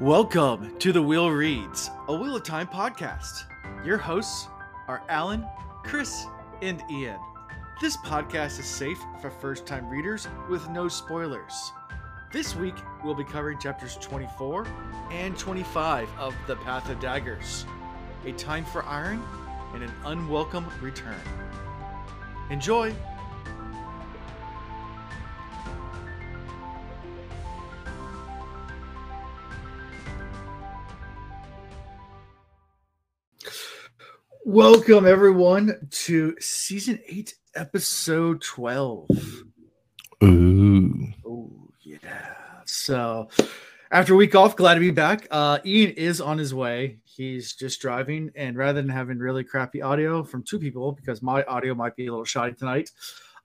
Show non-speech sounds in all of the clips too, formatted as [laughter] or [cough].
Welcome to The Wheel Reads, a Wheel of Time podcast. Your hosts are Alan, Chris, and Ian. This podcast is safe for first time readers with no spoilers. This week, we'll be covering chapters 24 and 25 of The Path of Daggers A Time for Iron and an Unwelcome Return. Enjoy! Welcome, everyone, to season 8, episode 12. Ooh. Oh, yeah. So, after a week off, glad to be back. Uh, Ian is on his way. He's just driving, and rather than having really crappy audio from two people, because my audio might be a little shoddy tonight,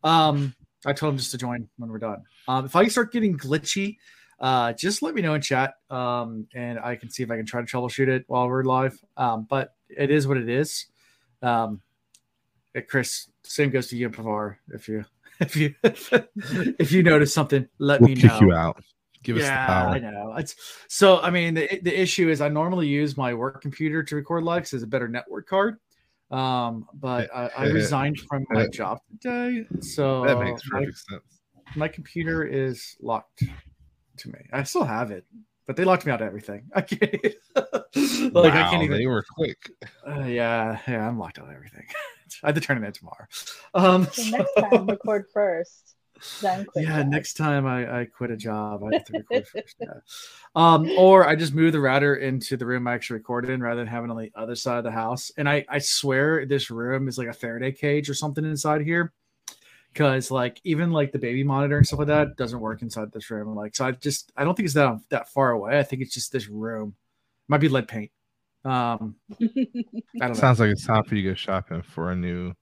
um, I told him just to join when we're done. Um, if I start getting glitchy, uh, just let me know in chat, um, and I can see if I can try to troubleshoot it while we're live. Um, but it is what it is. Um, Chris, same goes to you, Pavar. If you [laughs] if you [laughs] if you notice something, let We'll me kick know. you out. Give us the yeah, power. I know. It's so. I mean, the, the issue is I normally use my work computer to record live because it's a better network card. Um, but I, I [laughs] resigned from my job today, so That makes my, sense. my computer is locked to me. I still have it, but they locked me out of everything. [laughs] I can't. like wow, I can't even. they were quick. Uh, yeah, yeah, I'm locked out of everything. [laughs] I have to turn it in tomorrow. Um, So next time, record first. Then quit. yeah, that. next time I, I quit a job, I have to record first. [laughs] Yeah. Um, or I just move the router into the room I actually recorded in rather than having on the other side of the house. And I, I swear this room is like a Faraday cage or something inside here. Cause like even like the baby monitor and stuff like that doesn't work inside this room. Like so I just I don't think it's that that far away. I think it's just this room. Might be lead paint. Um I don't know. Sounds like it's time for you to go shopping for a new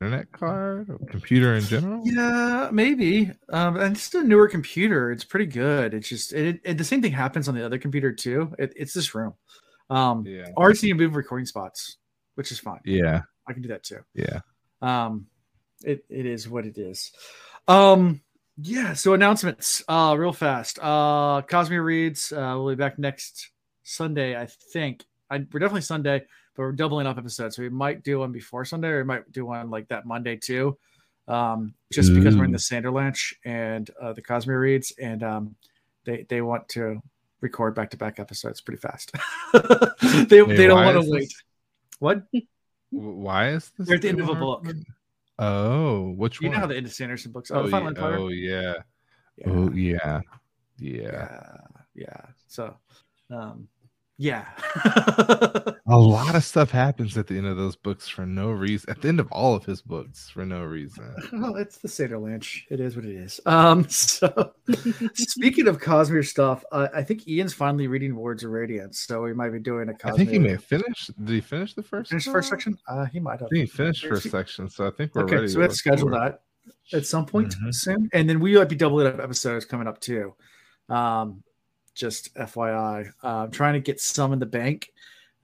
internet card or computer in general. Yeah, maybe. Um, and it's a newer computer. It's pretty good. It's just it, it, the same thing happens on the other computer too. It, it's this room. Um, Yeah. or it's need to move recording spots, which is fine. Yeah. I can do that too. Yeah. Um, it it is what it is. Um, yeah. So announcements, uh, real fast. Uh, Cosmere reads. Uh, we'll be back next Sunday, I think. I, we're definitely Sunday, but we're doubling up episodes, so we might do one before Sunday, or we might do one like that Monday too. Um, just because we're in the Sanderlanche and uh, the Cosmere reads, and um, they they want to record back to back episodes pretty fast. [laughs] they Wait, they don't want to wait. this? What? Why is this? They're at the end of a book. Oh, which You one? know how the Indus Sanderson books. Oh, oh, Final yeah. Empire. oh yeah. yeah. Oh yeah. Yeah. yeah, yeah. So, um, yeah. [laughs] A lot of stuff happens at the end of those books for no reason. At the end of all of his books for no reason. [laughs] well, it's the Sanderlanche. It is what it is. Um, [laughs] so speaking of Cosmere stuff, uh, I think Ian's finally reading Words of Radiance, so we might be doing a Cosmere. I think he may have finished. Did he finish the first? finish the first section. Uh, he might have. I think he finished first section, so I think we're Okay, ready. so we have to schedule record. that at some point Mhm. soon, and then we might be doubling up episodes coming up too. Um, just FYI, uh, I'm trying to get some in the bank,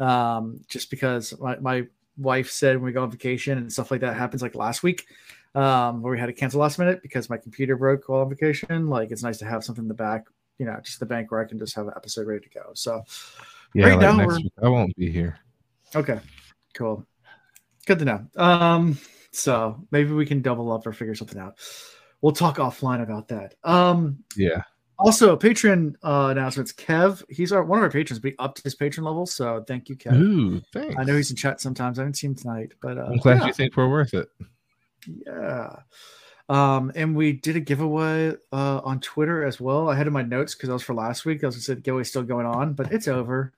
um, just because my, my wife said when we go on vacation and stuff like that happens like last week, um, where we had to cancel last minute because my computer broke while on vacation. Like it's nice to have something in the back, you know, just the bank where I can just have an episode ready to go. So Yeah, Right like now next week. I won't be here. Okay, cool. Good to know. Um, so maybe we can double up or figure something out. We'll talk offline about that. Um, Yeah. Also a Patreon uh, announcements. Kev, he's our one of our patrons, but he upped his patron level. So thank you, Kev. Ooh, thanks. I know he's in chat sometimes. I haven't seen him tonight, but uh, I'm glad yeah, you think we're worth it. yeah. Um, and we did a giveaway uh, on Twitter as well. I had in my notes because I was for last week. I was gonna say the giveaway's still going on, but it's over.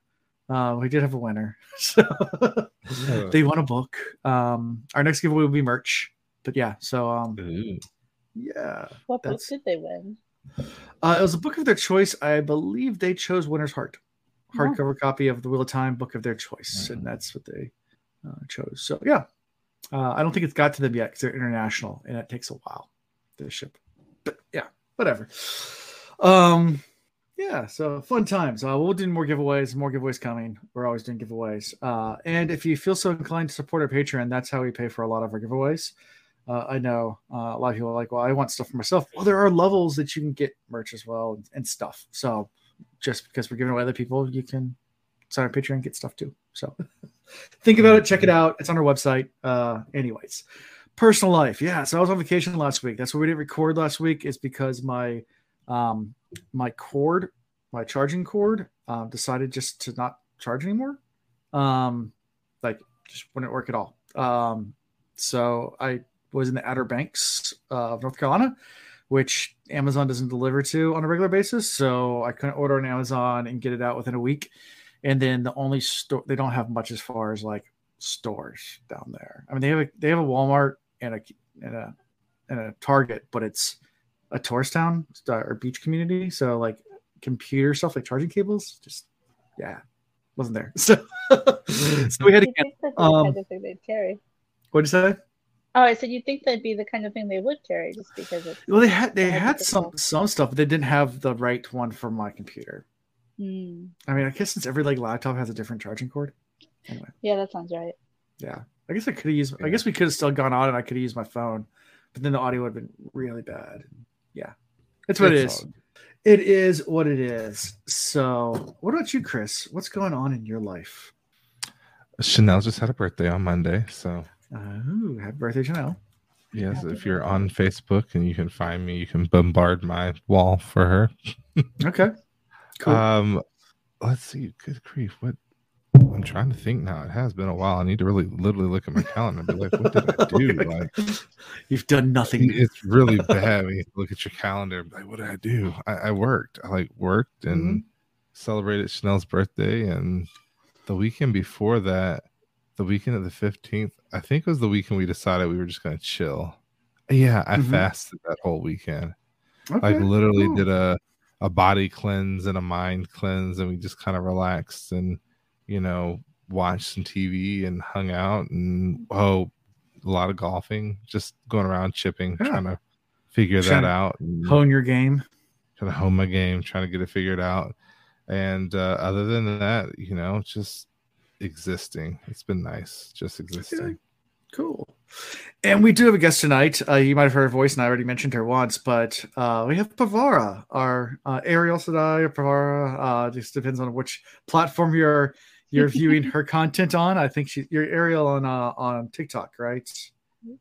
Uh, we did have a winner. [laughs] So they won a book. Um, our next giveaway will be merch. But yeah, so um, Ooh. yeah, What book did they win? Uh, it was a book of their choice. I believe they chose Winter's Heart, hardcover copy of the Wheel of Time book of their choice, and that's what they uh, chose. So yeah, uh, I don't think it's got to them yet because they're international and it takes a while to ship. But yeah, whatever. Um, yeah, so fun times. Uh, we'll do more giveaways, more giveaways coming. We're always doing giveaways. Uh, and if you feel so inclined to support our Patreon, that's how we pay for a lot of our giveaways. Uh, I know uh, a lot of people are like, well, I want stuff for myself. Well, there are levels that you can get merch as well and, and stuff. So just because we're giving away other people, you can sign our Patreon and get stuff too. So [laughs] think about it, check it out. It's on our website. Uh, anyways, personal life. Yeah. So I was on vacation last week. That's why we didn't record last week, is because my um my cord, my charging cord, uh, decided just to not charge anymore. Um, like just wouldn't work at all. Um, so I was in the Outer Banks of North Carolina, which Amazon doesn't deliver to on a regular basis. So I couldn't order on Amazon and get it out within a week. And then the only store they don't have much as far as like stores down there. I mean, they have a they have a Walmart and a and a and a Target, but it's a tourist town uh, or beach community. So like computer stuff like charging cables, just yeah, wasn't there. [laughs] So, so we had to. You think that'd be the um, kind of thing they'd carry? What did you say? Oh, I said you think that'd be the kind of thing they would carry just because it's. Well, they had they had some some stuff, but they didn't have the right one for my computer. Hmm. I mean, I guess since every like laptop has a different charging cord. Anyway, Yeah, that sounds right. yeah. I guess I could have used. I guess we could have still gone on, and I could have used my phone, but then the audio would have been really bad. Yeah, that's what it It's is. all- It is what it is. So, what about you, Chris? What's going on in your life? Chanel just had a birthday on Monday, so Oh, happy birthday, Chanel. yes, Happy if you're birthday. on Facebook and you can find me, you can bombard my wall for her. Okay, [laughs] cool. Um, let's see. Good grief, what? I'm trying to think now. It has been a while. I need to really, literally look at my calendar and be like, what did I do? [laughs] Like, You've done nothing. [laughs] it's really bad when you look at your calendar. Like, what did I do? I, I worked. I like worked and celebrated Chanel's birthday. And the weekend before that, the weekend of the 15th, I think it was the weekend we decided we were just going to chill. Yeah, I Mhm. fasted that whole weekend. Okay, like literally cool. did a a body cleanse and a mind cleanse and we just kind of relaxed and you know watched some tv and hung out and oh a lot of golfing just going around chipping Yeah. trying to figure Trying that out hone your game. trying to hone my game trying to get it figured out and uh, other than that you know just existing it's been nice just existing Cool. And we do have a guest tonight. Uh, you might have heard her voice, and I already mentioned her once, but uh, we have Pevara, our uh, Ariel Sadai or Pevara. Uh, just depends on which platform you're you're viewing her [laughs] content on. I think she, you're Ariel on uh, on TikTok, right?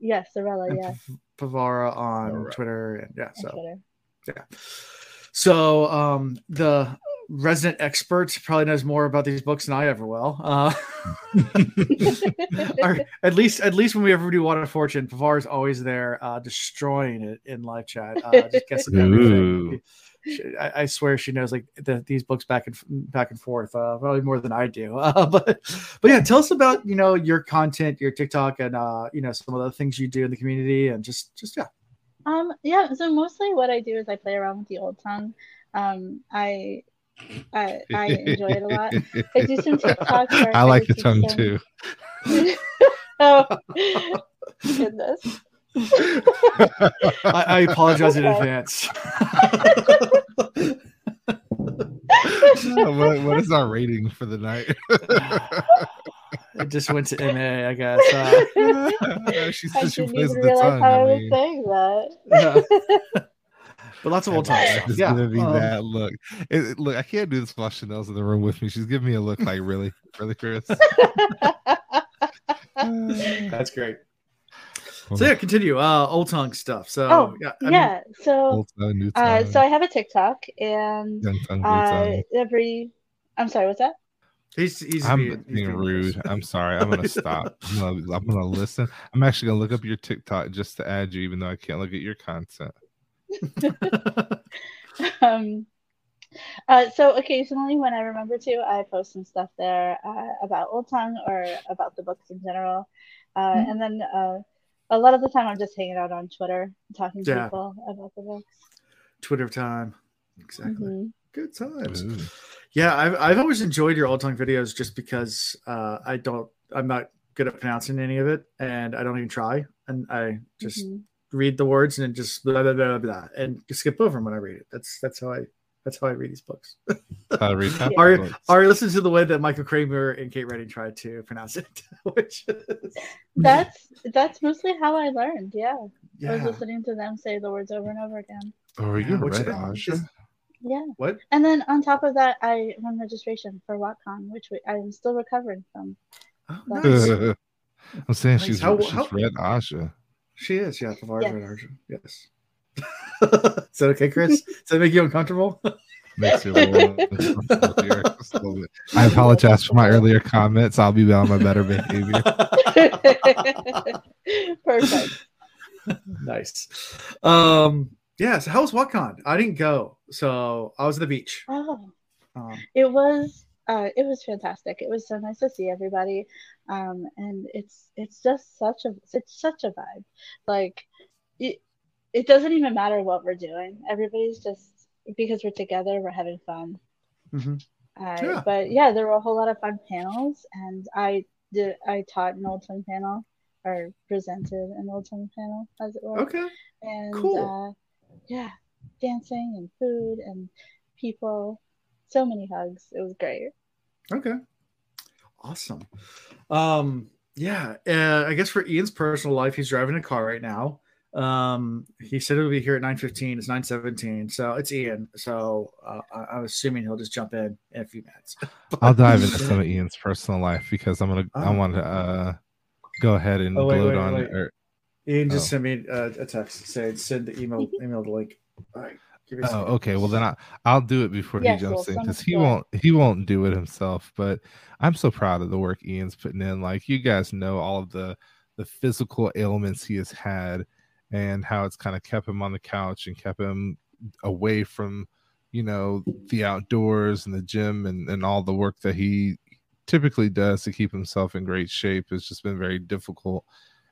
Yes, Sorella, And yeah. P- Pevara on Alright. Twitter, and yeah. on So Twitter. So um, the resident expert probably knows more about these books than I ever will. Uh, [laughs] or at least at least when we ever do Water of Fortune, Pavar is always there uh, destroying it in live chat. Uh, just guessing everything. She- I, I swear she knows like the, these books back and back and forth, uh, probably more than I do. [laughs] Uh, but but yeah, tell us about you know your content, your TikTok, and uh, you know some of the things you do in the community, and just just yeah. Um, yeah, so mostly what I do is I play around with the old tongue. Um, I I I enjoy it a lot. I do some [laughs] TikToks where I I like the teach tongue them- too. [laughs] oh goodness. I, I apologize in advance. [laughs] what, what is our rating for the night? it just went to MA, I guess. Uh, she I says she didn't plays even with the realize tongue. how I I was saying that. yeah. But lots of old time [laughs] stuff. It's Yeah. gonna be um, that look. It, it- look, I can't do this while Chanel's in the room with me. She's giving me a look like, really, really, Chris. [laughs] [sighs] That's great. So yeah, continue. Uh, old tongue stuff. So Oh, yeah, I mean, yeah, so Old tongue, new uh, so I have a TikTok and tongue, uh, every I'm sorry, what's that? he's he's I'm being, he's being rude. rude. I'm sorry. I'm gonna stop. [laughs] I'm gonna, I'm gonna listen. I'm actually gonna look up your TikTok just to add you, even though I can't look at your content. [laughs] [laughs] um uh, so occasionally when I remember to, I post some stuff there uh, about Old Tongue or about the books in general. Uh, Mhm. And then uh, a lot of the time I'm just hanging out on Twitter talking to Yeah. people about the books. Twitter time. Exactly. Mhm. Good times. Ooh. Yeah, I've I've always enjoyed your old tongue videos just because uh, I don't I'm not good at pronouncing any of it, and I don't even try, and I just Mhm. Read the words and then just blah blah blah blah, and skip over them when I read it. That's that's how I that's how I read these books. How to read Yeah. [laughs] comic Ari, books. Ari, listen to the way that Michael Kramer and Kate Reading tried to pronounce it, [laughs] which is, That's that's mostly how I learned. Yeah. I was listening to them say the words over and over again. Oh, are you Yeah, which red is- Yeah. What? And then on top of that, I run registration for WoTCon, which we, I'm still recovering from. Oh, Nice. nice. [laughs] I'm saying Nice. she's How- she's how- read Ajah. She is, yeah, the large Yes. red Ajah. Yes. [laughs] is that okay, Chris? Does that make you uncomfortable? [laughs] Makes you a little uncomfortable here, just a little. I apologize for my earlier comments. I'll be on my better behavior. [laughs] Perfect. nice. Um, yeah, so how was WoTCon? I didn't go. So I was at the beach. Oh, Um, it was uh, it was fantastic. It was so nice to see everybody, um, and it's it's just such a it's such a vibe. Like it, it doesn't even matter what we're doing. Everybody's just because we're together, we're having fun. mhm. Uh, Yeah. But yeah, there were a whole lot of fun panels, and I did I taught an old time panel or presented an old time panel, as it were. Okay. And Cool. uh, yeah, dancing and food and people, so many hugs. It was great. Okay. Awesome. Um, yeah, uh, I guess for Ian's personal life, he's driving a car right now. Um, he said it'll be here at 9:15. It's 9:17, so it's Ian. So uh, I- I'm assuming he'll just jump in in a few minutes. [laughs] I'll dive into some of Ian's personal life because I'm gonna I Oh. want to uh go ahead and Oh, wait, gloat wait, on wait. it. Or, Ian just Oh. sent me uh, a text saying send the email [laughs] email the link. All right. Give oh, okay. Well, then I, I'll do it before Yes, he jumps well, in because he yeah. won't he won't do it himself. But I'm so proud of the work Ian's putting in. Like you guys know all of the the physical ailments he has had and how it's kind of kept him on the couch and kept him away from you know the outdoors and the gym and, and all the work that he typically does to keep himself in great shape has just been very difficult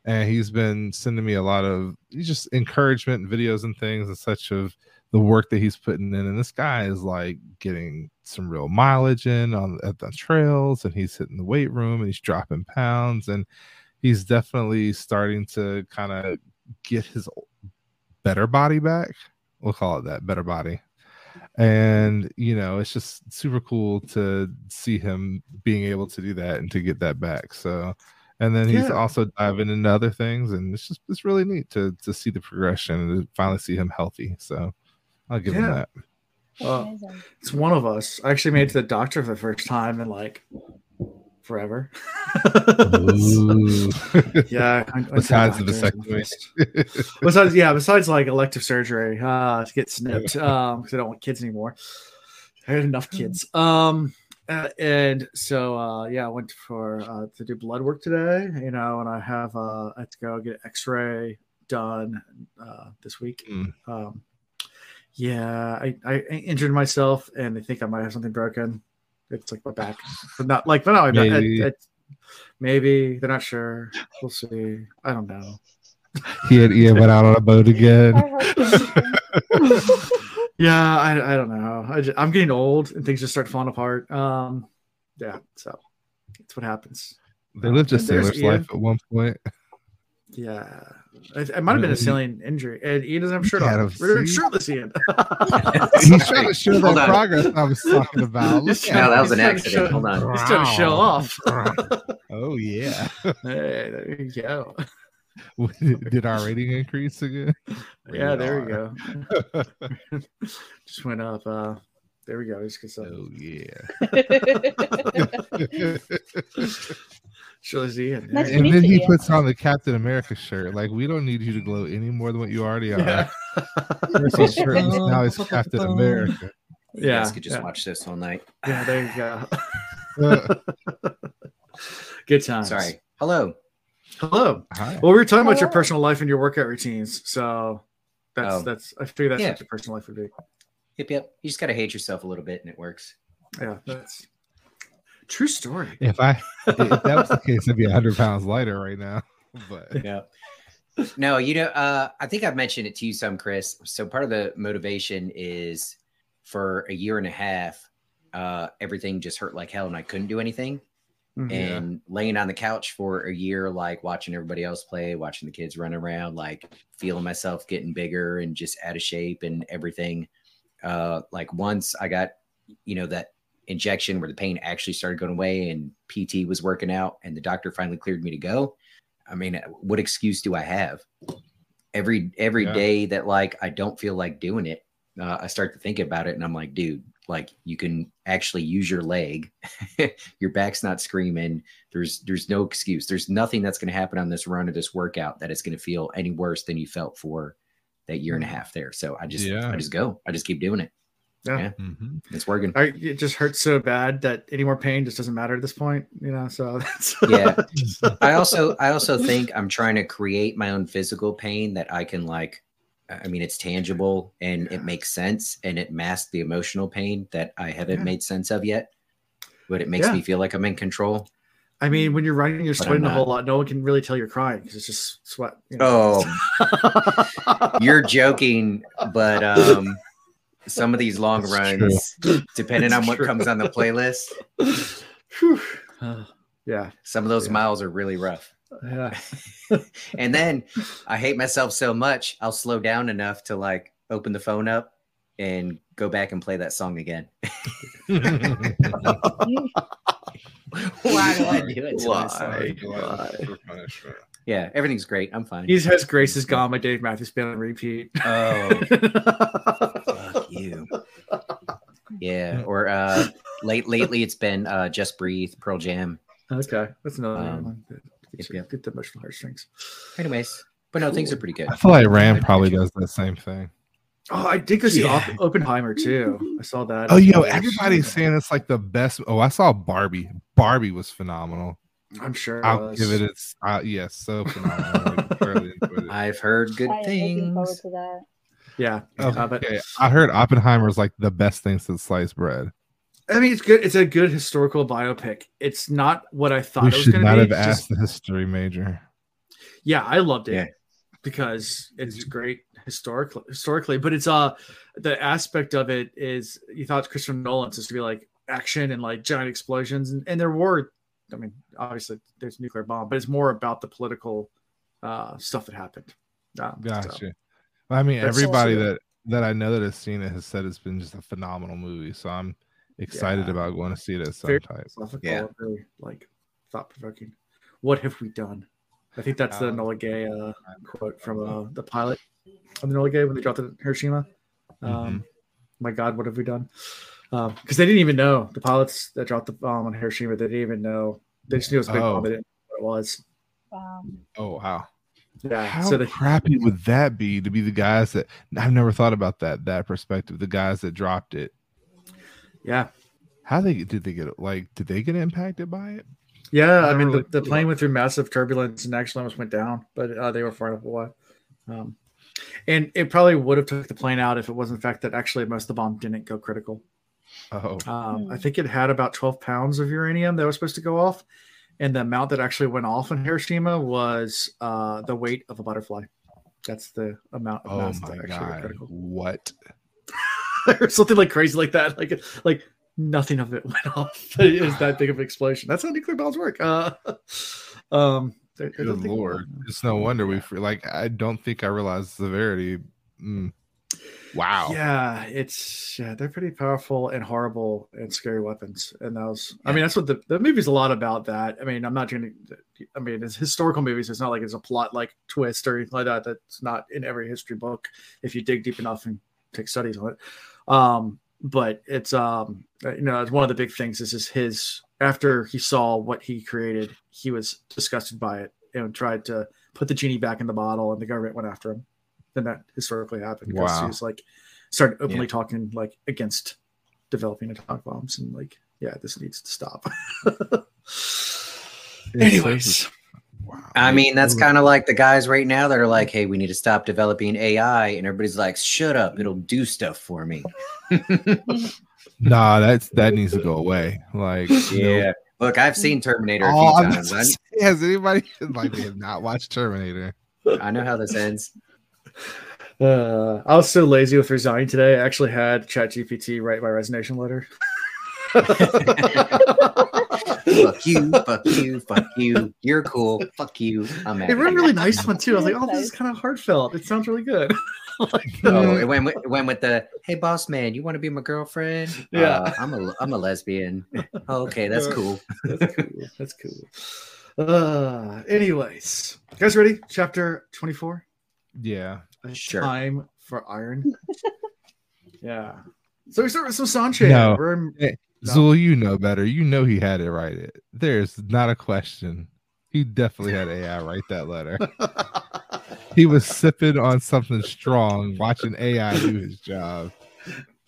and he's been sending me a lot of just encouragement and videos and things and such of the work that he's putting in and this guy is like getting some real mileage in on at the trails and he's hitting the weight room and he's dropping pounds and he's definitely starting to kind of get his better body back. We'll call it that better body. And you know it's just super cool to see him being able to do that and to get that back so and then he's Yeah. also diving into other things and it's just it's really neat to to see the progression and to finally see him healthy so i'll give him that Uh. It's one of us. I actually made it to the doctor for the first time in like forever. Ooh. [laughs] yeah. I- I Besides the doctor vasectomy. [laughs] besides yeah besides like elective surgery uh to get snipped um because i don't want kids anymore i had enough kids um uh, and so uh yeah i went for uh to do blood work today you know and i have uh i have to go get an x-ray done uh this week Mm. um yeah I, I injured myself and I think i might have something broken. It's like my back but not like but not my back. Maybe. It- it- maybe they're not sure. We'll see. I don't know. [laughs] He had Ian went out on a boat again. [laughs] Yeah I, I don't know. I just, i'm getting old and things just start falling apart. Um yeah so that's what happens. They lived a sailor's life at one point. yeah it, it might have been a saline injury and ian doesn't have a shirt on see? we're shirtless ian [laughs] He's trying to show Hold that progress I was talking about. [laughs] Look No, that was an He's accident. show- Hold on. he's trying to show off [laughs] oh yeah. hey there you go Did our rating increase again? yeah there we go just went up uh there we go just gets Oh yeah. Shirtless ian Nice There to and then he you. puts on the Captain America shirt. Like we don't need you to glow any more than what you already are. [laughs] yeah First he's shirtless, now he's Captain America. You Yeah, guys could just yeah. watch this all night. yeah there you go [laughs] good times Sorry. Hello. hello hi. Well, we were talking about your personal life and your workout routines, so that's Oh. that's I figured that's Yeah. what your personal life would be. Yep, yep. You just gotta hate yourself a little bit, and it works. Yeah, that's true story. If I if that was the case, I'd be hundred pounds lighter right now. [laughs] But Yeah. No, you know, uh, I think I've mentioned it to you some, Chris. So part of the motivation is for a year and a half, uh, everything just hurt like hell, and I couldn't do anything. Mhm. and laying on the couch for a year, like watching everybody else play, watching the kids run around, like feeling myself getting bigger and just out of shape and everything. Uh, like once I got, you know, that injection where the pain actually started going away and PT was working out and the doctor finally cleared me to go. I mean, what excuse do I have? Every every Yeah. day that like I don't feel like doing it, uh, I start to think about it, and I'm like, dude, like you can actually use your leg. [laughs] your back's not screaming. There's there's no excuse. There's nothing that's going to happen on this run or this workout that is going to feel any worse than you felt for that year and a half there. So I just Yeah. I just go. I just keep doing it. Yeah. Yeah. Mhm. It's working. I, it just hurts so bad that any more pain just doesn't matter at this point, you know. So [laughs] that's Yeah. [laughs] I also I also think I'm trying to create my own physical pain that I can like I mean it's tangible and it makes sense and it masks the emotional pain that I haven't Yeah. made sense of yet. But it makes Yeah. me feel like I'm in control. I mean, when you're running, you're But sweating a whole lot. No one can really tell you're crying because it's just sweat. You know? Oh, [laughs] you're joking, but um some of these long It's runs, depending It's on what true. comes on the playlist, [sighs] yeah, some of those Yeah. miles are really rough. yeah. [laughs] And then I hate myself so much, I'll slow down enough to like open the phone up and go back and play that song again. [laughs] Why do I do it to Why? myself? Why? For punishment. Yeah, everything's great. I'm fine. He has Grace is gone. My Dave Matthews Band on repeat. Oh, [laughs] fuck you. Yeah, or uh late lately it's been uh Just Breathe, Pearl Jam. okay, that's another Um, one. Get, yep, your- yep. get the emotional heartstrings. Anyways, but no, things are pretty good. I feel like Ram probably does the same thing. Oh, I did go see Yeah. Op- Oppenheimer too. I saw that. Oh, yo, everybody's saying it's like the best. Oh, I saw Barbie. Barbie was phenomenal. I'm sure. I'll was. give it its. Uh, yes, so phenomenal. I [laughs] thoroughly enjoyed it. I've heard good I am looking forward things. to that. Yeah, uh, but Okay, I heard Oppenheimer is like the best thing since sliced bread. I mean, it's good. It's a good historical biopic. It's not what I thought we it was should going not to have be. asked Just- the history major. yeah, I loved it Yeah. because it's great historically. Historically, but it's uh the aspect of it is you thought Christopher Nolan's just to be like action and like giant explosions, and, and there were. I mean, obviously there's a nuclear bomb, but it's more about the political uh stuff that happened. Um, so- Gotcha. I mean, That's everybody also- that that I know that has seen it has said it's been just a phenomenal movie. So I'm excited Yeah. about going to see it at some Very- type. philosophical, Yeah. really like thought provoking. What have we done? I think that's the Um, Enola Gay uh, quote from uh, [laughs] the pilot on the Enola Gay when they dropped it in Hiroshima. Um, Mhm. My God, what have we done? Because they didn't even know the pilots that dropped the bomb on Hiroshima. They didn't even know. They just knew it was a big Oh. bomb. They didn't know what it was. Um, Oh wow. Yeah. How so they, crappy would that be to be the guys that I've never thought about that that perspective. The guys that dropped it. yeah, How they did they get like did they get impacted by it? yeah. I I mean, really the, the plane went through massive turbulence and actually almost went down, but uh, they were far enough away. Um, and it probably would have took the plane out if it wasn't the fact that actually most of the bomb didn't go critical. Oh, Um, Hmm. I think it had about 12 pounds of uranium that was supposed to go off. And the amount that actually went off in Hiroshima was uh, the weight of a butterfly. That's the amount of oh mass my that actually god. critical. What? [laughs] or something like crazy like that. Like, like nothing of it [laughs] went off. It was that big of an explosion. That's how nuclear bombs work. Uh, [laughs] um, they're- they're Good the thing- lord. It's no wonder we feel like I don't think I realized the severity. Mm. Wow. Yeah, it's yeah, they're pretty powerful and horrible and scary weapons. And that was, I mean, that's what the, the movie's a lot about. That I mean, I'm not going to, I mean, it's historical movies. It's not like it's a plot like twist or anything like that. That's not in every history book if you dig deep enough and take studies on it. Um, but it's um, you know, it's one of the big things. This is his after he saw what he created, he was disgusted by it and tried to put the genie back in the bottle, and the government went after him. Then that historically happened because he Wow. was like started openly talking like against developing atomic bombs and like yeah this needs to stop [laughs] anyways Wow. I mean, that's kind of like the guys right now that are like, "Hey, we need to stop developing AI," and everybody's like, "Shut up! It'll do stuff for me." [laughs] Nah, that's that needs to go away. Like, Yeah. Look, I've seen Terminator a oh, few Oh, I'm times. just- [laughs] has anybody like they have not watched Terminator? I know how this ends. Uh i was so lazy with resigning today i actually had ChatGPT write my resignation letter fuck you, fuck you, fuck you. You're cool. Fuck you. I'm out. it wrote a really nice one too i was like oh this is kind of heartfelt it sounds really good [laughs] like, Oh, it went with, it went with the hey boss man, you want to be my girlfriend? Yeah. Uh, I'm a I'm a lesbian. Oh, okay, that's cool. [laughs] that's cool that's cool uh anyways you guys ready chapter 24 Yeah. Sure. time for iron [laughs] Yeah. So we start with some Seanchan. No. We're in- Hey, No. Zul, you know better. You know he had it right. There's not a question. He definitely had AI write that letter. [laughs] He was sipping on something strong, watching AI do his job.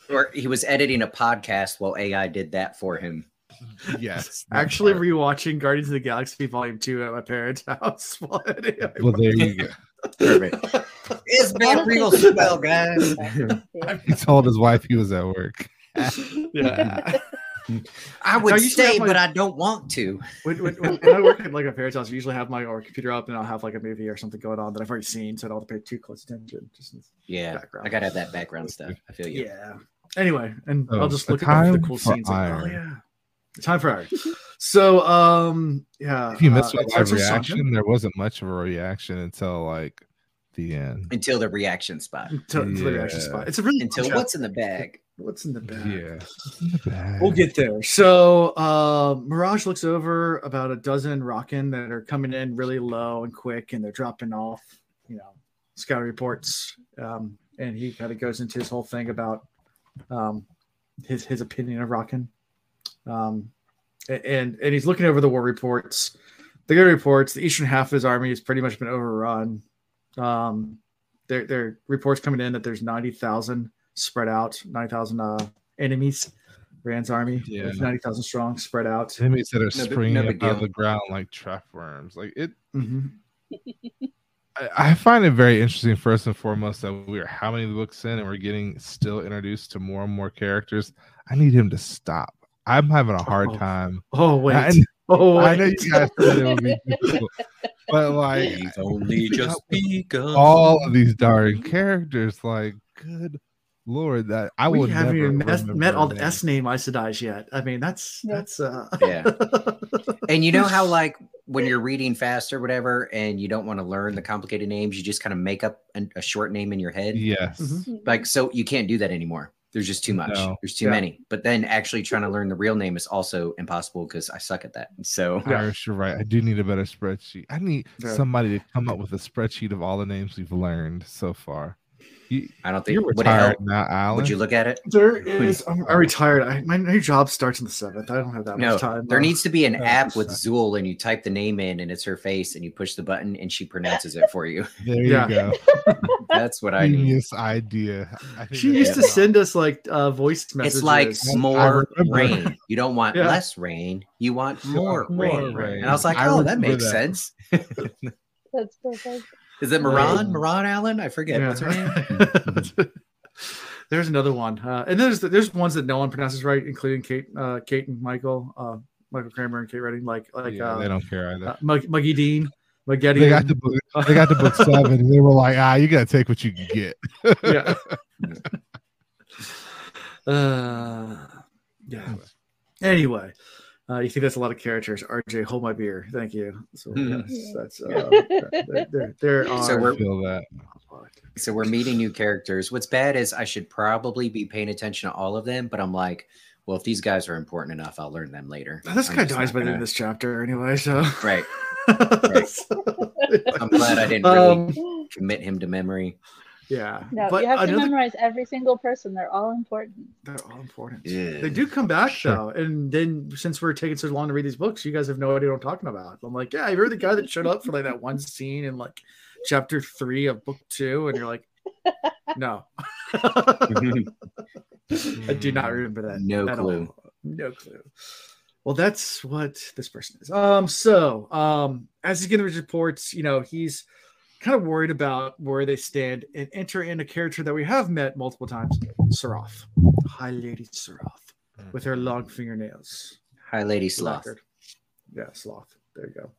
Or he was editing a podcast while AI did that for him. Yes. [laughs] actually part. rewatching Guardians of the Galaxy Volume 2 at my parents' house. while editing. well, there you go. Perfect. [laughs] It's been real swell, guys. He [laughs] told his wife he was at work. yeah. I I would used to have stay, my- but I don't want to. when, when, when when I work at like a parents' house, I usually have my or computer up and I'll have like a movie or something going on that I've already seen, so I don't have to pay too close attention. Just in- Yeah, Background. I gotta have that background stuff. I feel you. yeah. Anyway, and Oh, I'll just look at the, the cool scenes. Like, oh yeah, time for iron. So um yeah. If you missed uh, my it live starts with Seanchan. reaction, there wasn't much of a reaction until like the end. Until the reaction spot. Until, until the reaction spot. It's a really Until what's in the bag? what's in the bag. Yeah. We'll get there. So uh, Miraj looks over about a dozen raken that are coming in really low and quick, and they're dropping off, you know, scout reports. Um, and he kind of goes into his whole thing about um, his his opinion of raken. Um, and and he's looking over the war reports. The good reports: the eastern half of his army has pretty much been overrun. Um, there, there are reports coming in that there's ninety thousand spread out, ninety thousand uh, enemies. Rand's army, Yeah. ninety thousand strong, spread out. Enemies that are No springing no up big out of the ground like trap worms. Like it Mhm. I, I find it very interesting first and foremost that we are how many books in and we're getting still introduced to more and more characters. I need him to stop. I'm having a hard Oh, time. Oh wait! I, oh, [laughs] I know you guys said it would be [laughs] difficult, but like We've only [laughs] just begun. all of these darn characters, like good lord, that I we would haven't never even met, met all the S name Aes yet. I mean, that's Yeah. that's uh Yeah. And you know how like when you're reading fast or whatever, and you don't want to learn the complicated names, you just kind of make up an, a short name in your head. names. Yes. Mhm. Like so, you can't do that anymore. There's just too much. No. There's too Yeah. many. But then actually trying to learn the real name is also impossible because I suck at that. So Yeah. Irish, you're right. I do need a better spreadsheet. I need Yeah. somebody to come up with a spreadsheet of all the names we've learned so far. You, I don't think you're would help? retired now, Alan. Would you look at it? there is. I'm, I retired. I, my new job starts on the seventh. I don't have that No, much time. there uh, needs to be an Oh, app with sorry. Zool, and you type the name in, and it's her face, and you push the button, and she pronounces it for you. [laughs] there Yeah. you go. [laughs] That's what I need. Genius idea. I think She used to send us like uh, voice messages. It's like more rain. You don't want [laughs] Yeah. less rain. You want more, More rain. rain. And I was like, I oh, that makes that. sense. That's perfect. Is it Moran? Um, Moran Allen? I forget. Yeah. What's her name? [laughs] there's another one, uh, and there's there's ones that no one pronounces right, including Kate, uh, Kate and Michael, uh, Michael Kramer and Kate Reading, like like Yeah, uh, they don't care either. uh, Mug, Muggy Dean, Muggetti. they got the book. They got the book [laughs] seven. And they were like, ah, you gotta take what you can get. yeah. [laughs] uh, yeah. Anyway, uh, you think that's a lot of characters? RJ, hold my beer. Thank you. So Mhm. yes, that's uh, there, there, there are. So we're- feel that. So we're meeting new characters. What's bad is I should probably be paying attention to all of them, but I'm like, well, if these guys are important enough, I'll learn them later. this guy just dies not by the end of this chapter anyway. So Right. [laughs] I'm glad I didn't really Um, commit him to memory. Yeah, No, but you have to memorize every single person. They're all important. They're all important. Yeah. They do come back Sure. though, and then since we're taking so long to read these books, you guys have no idea what I'm talking about. I'm like, yeah, you're the guy that showed up for like that one scene in like chapter three of book two, and you're like, [laughs] no, [laughs] I do not remember that. No clue. all. No clue. Well, that's what this person is. Um, so um, as he's getting his reports, you know, he's kind of worried about where they stand and enter in a character that we have met multiple times, Suroth, High Lady Suroth, with her long fingernails. Hi, Lady Sloth. Record. Yeah, Sloth. There you go.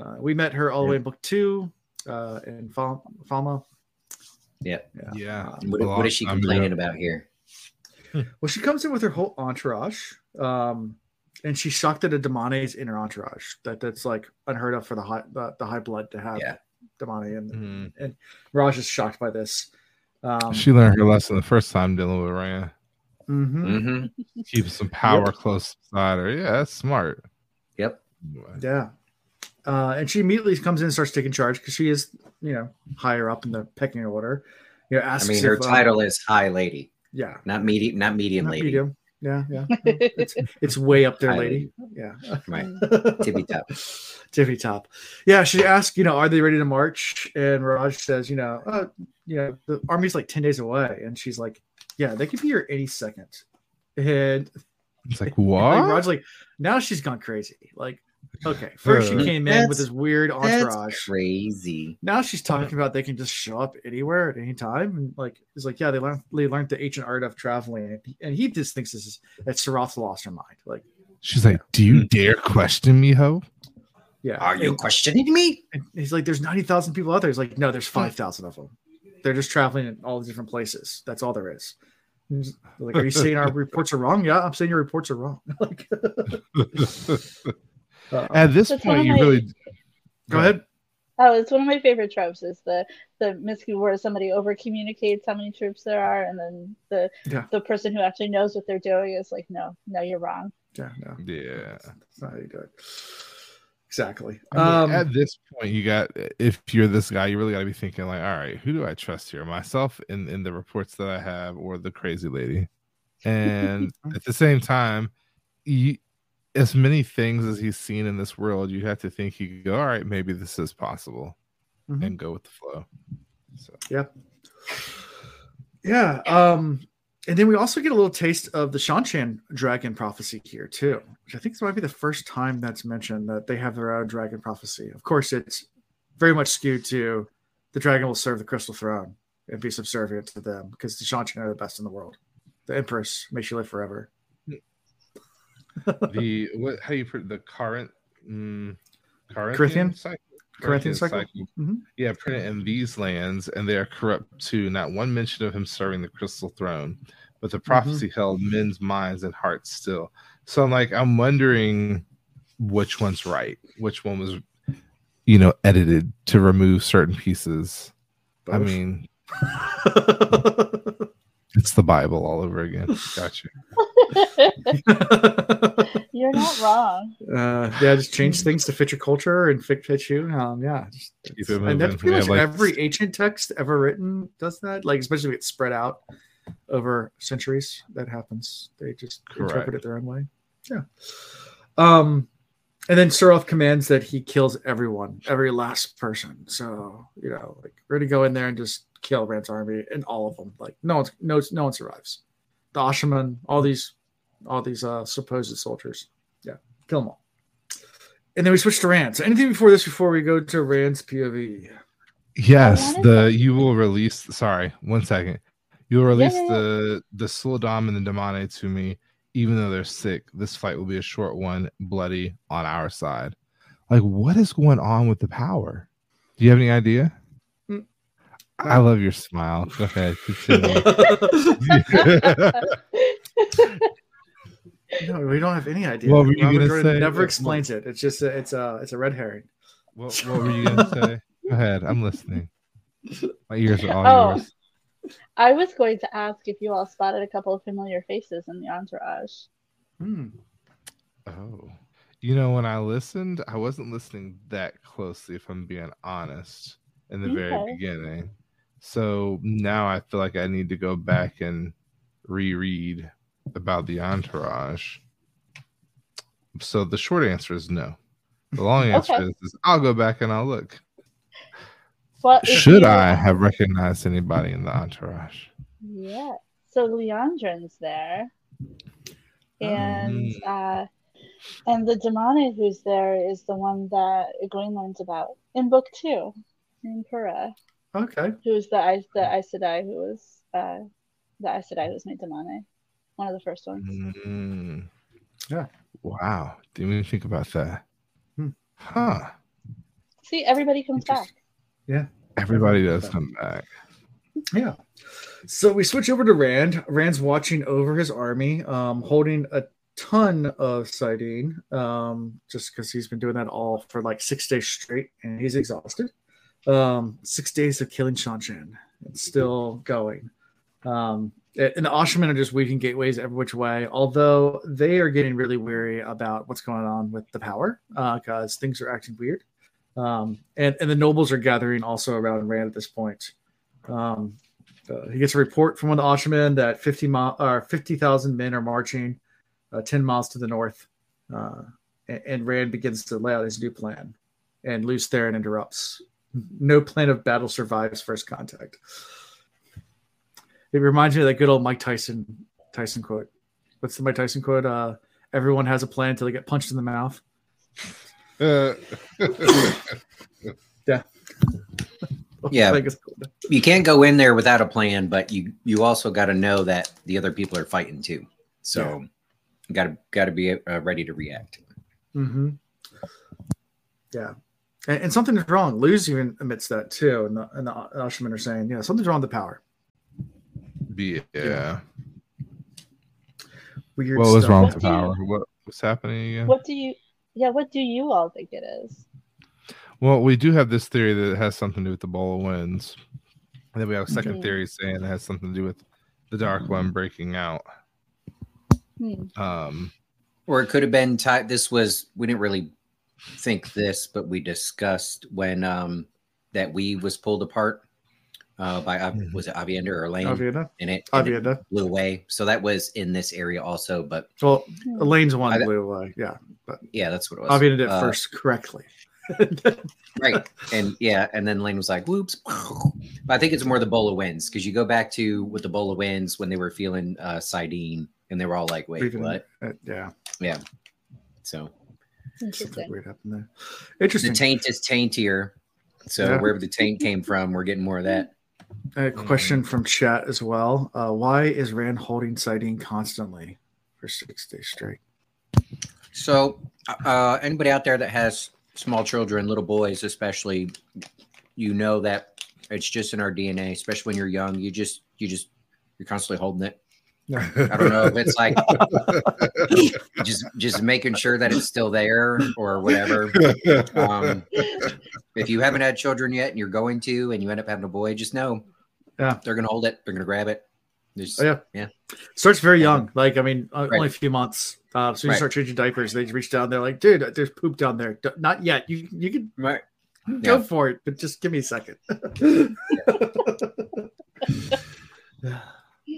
Uh, we met her all the way in book two uh, in Fal- Falme. Yep. Yeah. Yeah. Uh, What, what is she Long time ago. complaining about here? [laughs] Well, she comes in with her whole entourage, um, and she's shocked that a Damane is in her entourage. That that's like unheard of for the high the, the high blood to have Yeah. Damane, and Mhm. and Raj is shocked by this. Um, She learned her lesson the first time dealing with Raya. mhm. Mm-hmm. Keep some power close beside her. Yeah, that's smart. Yep. Yeah. Uh, and she immediately comes in and starts taking charge because she is, you know, higher up in the pecking order. You know, I mean, her if, uh, title is High Lady. Yeah, not medium, not medium, not lady. medium. Yeah, yeah. [laughs] It's, it's way up there, lady. Yeah. Right, [laughs] tippy top. Tippy top. Yeah, she asked, you know, are they ready to march? And Raj says, you know, uh, you know, the army's like 10 days away. And she's like, yeah, they could be here any second. And It's like like, what? Raj's like, now she's gone crazy. Like, okay, first she came in with this weird entourage. Crazy. Now she's talking about they can just show up anywhere at any time, and like he's like, yeah, they learned they learned the ancient art of traveling, and he, and he just thinks this is that Suroth lost her mind. Like, She's like, "Do you hmm. dare question me, ho?" yeah, Are you And- questioning me? and he's like, there's ninety thousand people out there. He's like, no, there's hmm. five thousand of them. They're just traveling in all the different places. That's all there is. Like, are you [laughs] saying our reports are wrong? Yeah, I'm saying your reports are wrong. [laughs] like, [laughs] uh, At this That's point, one you my- really go ahead. Oh, it's one of my favorite tropes is the the miscue where somebody over communicates how many troops there are, and then the Yeah. the person who actually knows what they're doing is like, no, no, you're wrong. Yeah, no, Yeah. that's not how you do it. Exactly. I mean, Um, at this point, you got if you're this guy, you really got to be thinking like, all right, who do I trust here? Myself in in the reports that I have, or the crazy lady? And [laughs] at the same time, you, as many things as he's seen in this world, you have to think he could go, all right, maybe this is possible, Mhm. and go with the flow. So Yeah. Yeah. Um, and then we also get a little taste of the Seanchan dragon prophecy here too, which I think this might be the first time that's mentioned that they have their own dragon prophecy. Of course, it's very much skewed to the dragon will serve the crystal throne and be subservient to them because the Seanchan are the best in the world. The Empress makes you live forever. The [laughs] what? How you put the current? Mm, Karaethon? Karaethon cycle. Karaethon cycle? Mhm. Yeah, printed in these lands, and they are corrupt too. Not one mention of him serving the crystal throne, but the prophecy held men's minds and hearts still. So I'm like, I'm wondering which one's right, which one was, you know, edited to remove certain pieces. I mean, [laughs] it's the Bible all over again. Gotcha. [laughs] [laughs] You're not wrong. uh, yeah, just change things to fit your culture and fit, fit you. Um, yeah, just, Keep it and moving. that's pretty much like, every ancient text ever written does that. Like, especially if it's spread out over centuries, that happens. They just interpret it their own way. Yeah. Um, and then Suroth commands that he kills everyone, every last person. So you know, like, we're gonna go in there and just kill Rand's army and all of them. Like, no one's no no one survives. The Asha'man, all these, all these uh supposed soldiers. Yeah, kill them all. And then we switch to Rand. So anything before this, before we go to Rand's POV? Yes, the to- you will release. Sorry, one second. You will release yeah, yeah. the the sul'dam and the Damane to me, even though they're sick. This fight will be a short one, bloody on our side. Like, what is going on with the power? Do you have any idea? Mm. I love your smile. Go ahead, continue. [laughs] [laughs] [laughs] no, we don't have any idea. What were you Robert gonna Jordan say? Never explains it. It's just a, it's a it's a red herring. what, what were you gonna say? Go ahead, I'm listening. My ears are all Oh. yours. I was going to ask if you all spotted a couple of familiar faces in the entourage. Hmm. Oh, you know, when I listened, I wasn't listening that closely, if I'm being honest, in the very Okay. beginning. So now I feel like I need to go back and reread about the entourage. So the short answer is no. The long answer Okay. is, is I'll go back and I'll look. Well, Should you- I have recognized anybody in the entourage? Yeah. So Liandrin's there. And Mm. uh and the Damane who's there is the one that Egwene learns about in book two, in Pura, Okay. who's the the Aes Sedai who was uh the Aes Sedai who was made Damane. One of the first ones. Mm. Yeah. Wow. Didn't even think about that. Hmm. Huh. See, everybody comes back. Yeah. Everybody does come back. Yeah. So we switch over to Rand. Rand's watching over his army, um, holding a ton of saidin, um, just because he's been doing that all for like six days straight, and he's exhausted. Um, six days of killing Seanchan. It's still going. Um, and the Asha'man are just weaving gateways every which way, although they are getting really weary about what's going on with the power because things are acting weird. Um, and, and the nobles are gathering also around Rand at this point. Um, Uh, he gets a report from one of the Asha'man that 50 mile or 50,000 men are marching uh, 10 miles to the north. Uh, and, and Rand begins to lay out his new plan. And Lews Therin interrupts. No plan of battle survives first contact. It reminds me of that good old Mike Tyson Tyson quote. What's the Mike Tyson quote? Uh, everyone has a plan until they get punched in the mouth. Uh, [laughs] Yeah. Yeah. [laughs] I think it's- You can't go in there without a plan, but you you also got to know that the other people are fighting too. So you got to got to be uh, ready to react. Mm-hmm. Yeah. And, and something is wrong. Lews even admits that too. And the, and the Asha'man are saying, yeah, something's wrong with the power. Be, yeah. Weird What was stuff. wrong What with the do you- power? What what's happening again? What do you? Yeah, what do you all think it is? Well, we do have this theory that it has something to do with the Bowl of Winds. And then we have a second Mhm. theory saying it has something to do with the dark one breaking out. Hmm. Um, Or it could have been tied. This was we didn't really think this, but we discussed when um that weave was pulled apart uh by Av- Mhm. was it Aviendha or Elayne, Aviendha. and it, and it Aviendha. blew away. So that was in this area also. But Well, Hmm. Elayne's one I- blew away. Yeah. But yeah, that's what it was. Avienda did it Uh, first correctly. [laughs] right and yeah and then lane was like whoops but i think it's more the Bowl of Winds because you go back to with the Bowl of Winds when they were feeling uh saidin and they were all like wait Even- what uh, yeah. so Something Interesting. weird happened there. the taint is taintier so Yeah. wherever the taint came from we're getting more of that A question from chat as well. Uh, why is Rand holding saidin constantly for six days straight? so uh anybody out there that has small children little boys especially you know that it's just in our dna especially when you're young you just you just you're constantly holding it i don't know if it's like [laughs] just just making sure that it's still there or whatever. Um, if you haven't had children yet and you're going to, and you end up having a boy, just know, Yeah. they're gonna hold it. They're gonna grab it. There's, Oh, yeah. yeah. Starts very young. Like, I mean, uh, Right. only a few months. Uh, so you Right. start changing diapers. They reach down. They're like, dude, there's poop down there. D- Not yet. You you can Right. go Yeah. for it, but just give me a second. [laughs] [laughs]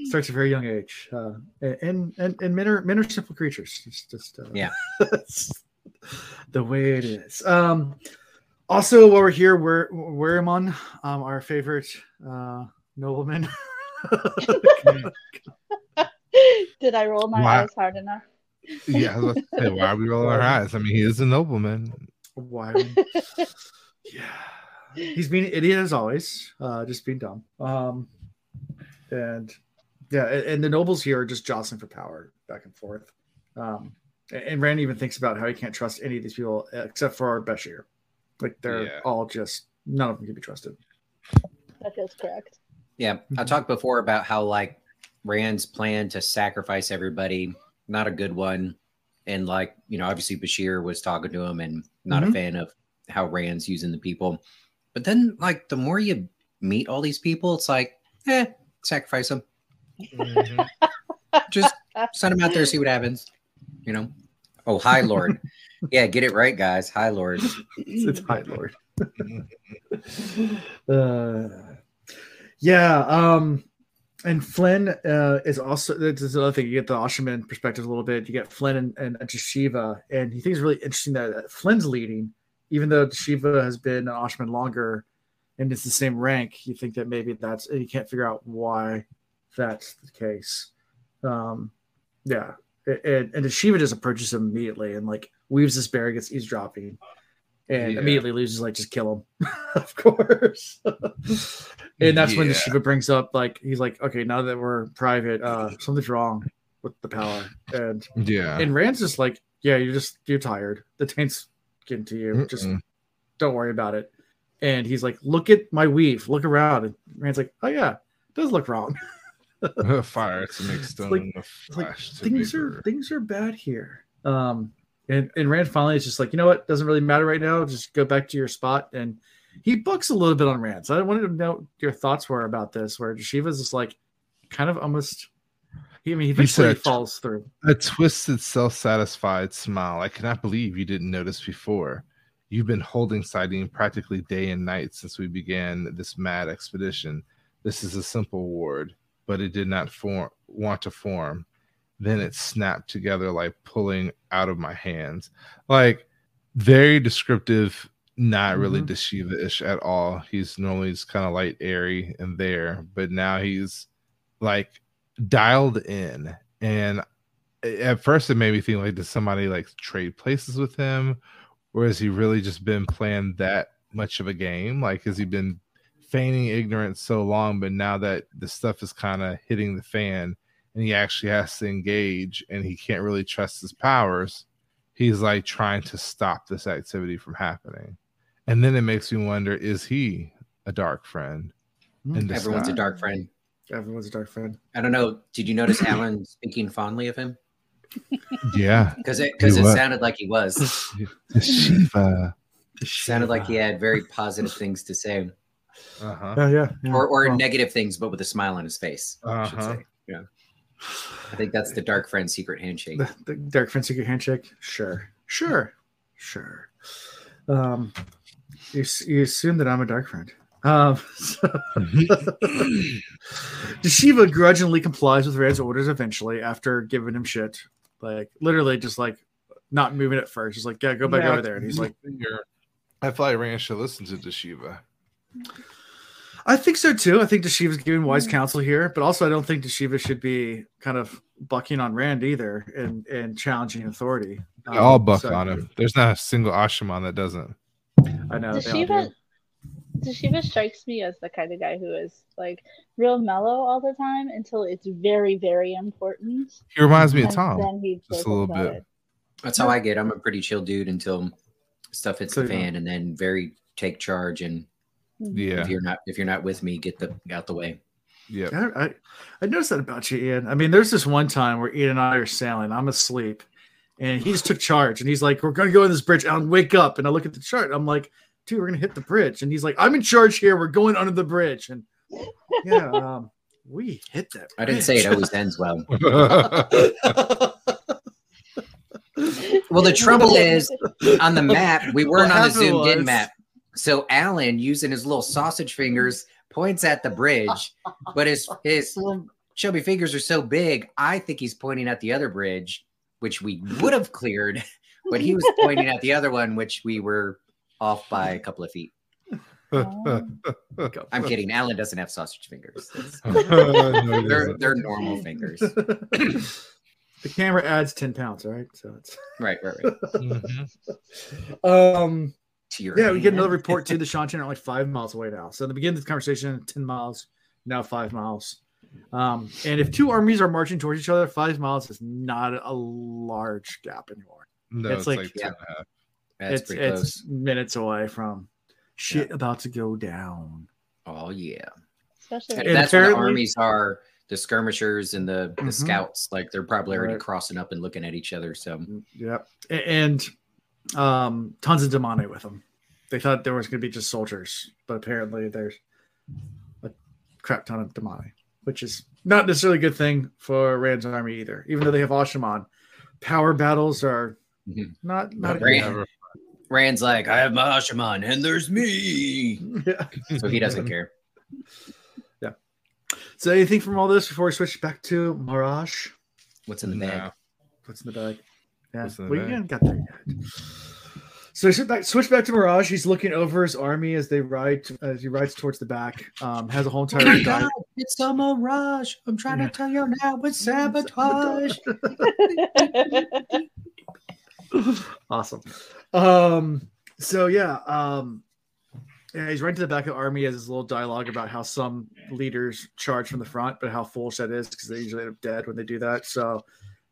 Starts at a very young age, uh, and and and men are men are simple creatures. It's just uh, Yeah. [laughs] the way it is. Um, also, while we're here, we're Weiramon, um, our favorite uh, nobleman. [laughs] Did I roll my Wow. eyes hard enough? yeah, I was about to say, why are we rolling our eyes? I mean, he is a nobleman. Why? [laughs] yeah, he's being an idiot as always, uh, just being dumb. Um, and yeah, and, and the nobles here are just jostling for power back and forth. Um, and, and Rand even thinks about how he can't trust any of these people except for our Bashere. Like they're Yeah. all just none of them can be trusted. That feels correct. Yeah. I Mhm. talked before about how like Rand's plan to sacrifice everybody, not a good one. And like, you know, obviously Bashere was talking to him and not a Mhm. fan of how Rand's using the people. But then like the more you meet all these people, it's like, eh, sacrifice them. Just send them out there, see what happens. You know. Oh, High Lord. [laughs] yeah, get it right, guys. High Lord. It's, it's High Lord. [laughs] uh, yeah. Um, and Flinn uh, is also this is another thing. You get the Asha'man perspective a little bit. You get Flinn and, and, and Shiva, and he thinks it's really interesting that uh, Flinn's leading, even though Shiva has been an Asha'man longer, and it's the same rank. You think that maybe that's you can't figure out why that's the case. Um, yeah, and and Shiva just approaches him immediately and like weaves this bear, gets eavesdropping, and Yeah. immediately loses like just kill him, [laughs] of course. [laughs] and that's when the Shiva brings up like he's like, okay, now that we're private, uh, something's wrong with the power, and Yeah. and Rand's just like, yeah, you're just you're tired. The taint's getting to you. Just Mm-mm. don't worry about it. And he's like, look at my weave, look around. And Rand's like, oh yeah, it does look wrong. [laughs] [laughs] [laughs] Fire to make stone like- and the It's like flash things vapor. are things are bad here. Um, and and Rand finally is just like, you know what, doesn't really matter right now. Just go back to your spot. And he bucks a little bit on Rand. So I wanted to know what your thoughts were about this, where Shiva's just like, kind of almost. He, I mean, he said- falls through. A twisted, self satisfied smile. I cannot believe you didn't notice before. You've been holding saidin practically day and night since we began this mad expedition. this is a simple ward, but it did not form want to form. Then it snapped together like pulling out of my hands. Like very descriptive, not really Mhm. Dashiva-ish at all. He's normally just kind of light airy and there, but now he's like dialed in. And at first it made me think like, does somebody like trade places with him? Or has he really just been playing that much of a game? Like, has he been feigning ignorance so long, but now that the stuff is kind of hitting the fan and he actually has to engage and he can't really trust his powers, he's like trying to stop this activity from happening. And then it makes me wonder is he a dark friend? Hmm. Everyone's a dark friend. Everyone's a dark friend. I don't know. Did you notice Alan [laughs] speaking fondly of him? Yeah. Because it because it was. sounded like he was. The Shiva. sounded like he had very positive things to say, Uh-huh. Yeah, yeah. yeah. or or Well, negative things, but with a smile on his face. I should Uh-huh. say. Yeah. I think that's the dark friend secret handshake. the, the dark friend secret handshake. Sure, sure, sure. Um, you you assume that I'm a dark friend. Um, so [laughs] Dashiva grudgingly complies with Rand's orders eventually after giving him shit. Like literally, just like not moving at first. He's like, "Yeah, go back Yeah, over there." And he's like, You're- I feel like Rand should listen to Dashiva. I think so too. I think Dashiva's giving wise counsel here, but also I don't think Dashiva should be kind of bucking on Rand either and and challenging authority. They all Um, buck so- on him. There's not a single Asha'man that doesn't. I know. they Dashiva, do. Dashiva strikes me as the kind of guy who is like real mellow all the time until it's very, very important. He reminds me of Tom. then he just a little bit. it. That's how I get. I'm a pretty chill dude until stuff hits So the you fan, and then very take charge. And Yeah. if you're not if you're not with me, get the out the way. Yeah, I, I noticed that about you, Ian. I mean, there's this one time where Ian and I are sailing. I'm asleep, and he just took charge, and he's like, "We're gonna go in this bridge." Alan, wake up! And I look at the chart. I'm like, "Dude, we're gonna hit the bridge." And he's like, "I'm in charge here. We're going under the bridge." And yeah, [laughs] um, we hit that. I didn't say it always ends well. [laughs] Well, the trouble is on the map, we weren't on the happened zoomed in map. So Alan, using his little sausage fingers, points at the bridge, [laughs] but his his little chubby fingers are so big. I think he's pointing at the other bridge, which we would have cleared, but he was [laughs] pointing at the other one, which we were off by a couple of feet. I'm kidding. Alan doesn't have sausage fingers. [laughs] No, They're they're normal fingers. the camera adds ten pounds, right? So it's Right, right, right. Mhm. um To your yeah. We get another report to The Seanchan are like five miles away now. So in the beginning of the conversation, ten miles, now five miles. Um, and if two armies are marching towards each other, five miles is not a large gap anymore. No, It's it's, like- like, two and a half. That's it's pretty it's minutes away from shit about to go down. Oh yeah. Especially And And that's where the armies are the skirmishers and the, the Mhm. scouts. Like they're probably already Right. crossing up and looking at each other. So Yep. A- And um, tons of Damane with them. They thought there was going to be just soldiers, but apparently there's a crap ton of Damane, which is not necessarily a good thing for Rand's army either. Even though they have Asha'man, power battles are Mhm. not not a Rand- Never- Rand's like, I have my Asha'man and there's me. [laughs] yeah. So he doesn't care. [laughs] Yeah. So anything from all this before we switch back to Miraj? What's in the bag? No. What's in the bag? Yeah, What's in the we bag? haven't got there yet. So we switch back, switch back to Miraj. He's looking over his army as they ride as he rides towards the back. Um, has a whole Oh entire guy. it's a mirage. I'm trying Yeah. to tell you now it's [laughs] sabotage. [laughs] awesome. Um, so yeah, um, yeah, he's right to the back of the army as his little dialogue about how some leaders charge from the front, but how foolish that is because they usually end up dead when they do that. So,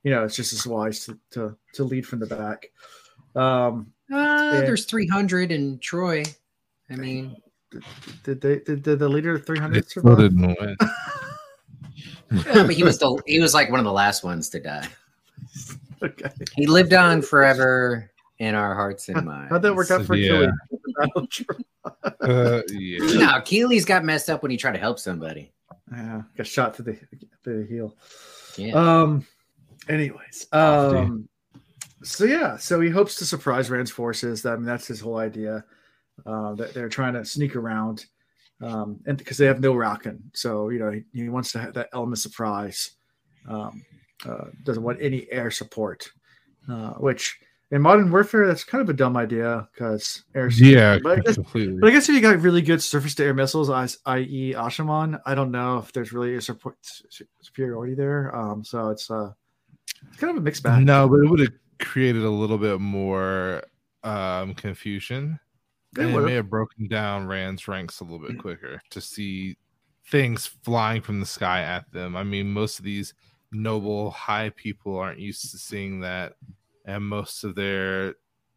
you know, it's just as wise to to, to lead from the back. Um, Uh, Yeah. There's 300 in Troy. I mean, did they did, did the leader three They hundred survive? didn't win. [laughs] yeah, but he was the he was like one of the last ones to die. Okay. He lived on forever in our hearts and minds. How'd that work out for Yeah. Achilles? Uh, yeah. No, Keely's got messed up when he tried to help somebody. yeah, got shot through the through the heel. Yeah. Um. Anyways, um. So yeah, so he hopes to surprise Rand's forces. I mean, that's his whole idea. Uh, that they're trying to sneak around. um, and because they have no raken, so you know he, he wants to have that element surprise. Um, uh, doesn't want any air support, uh, which in modern warfare that's kind of a dumb idea because air. Yeah, but I, [laughs] guess, but I guess if you got really good surface to air missiles, i- i.e., Asha'man, I don't know if there's really a support superiority there. Um, so it's uh, it's kind of a mixed bag. No, but it would have created a little bit more um, confusion. It and it may have broken down Rand's ranks a little bit quicker to see things flying from the sky at them. I mean, most of these noble, high people aren't used to seeing that, and most of their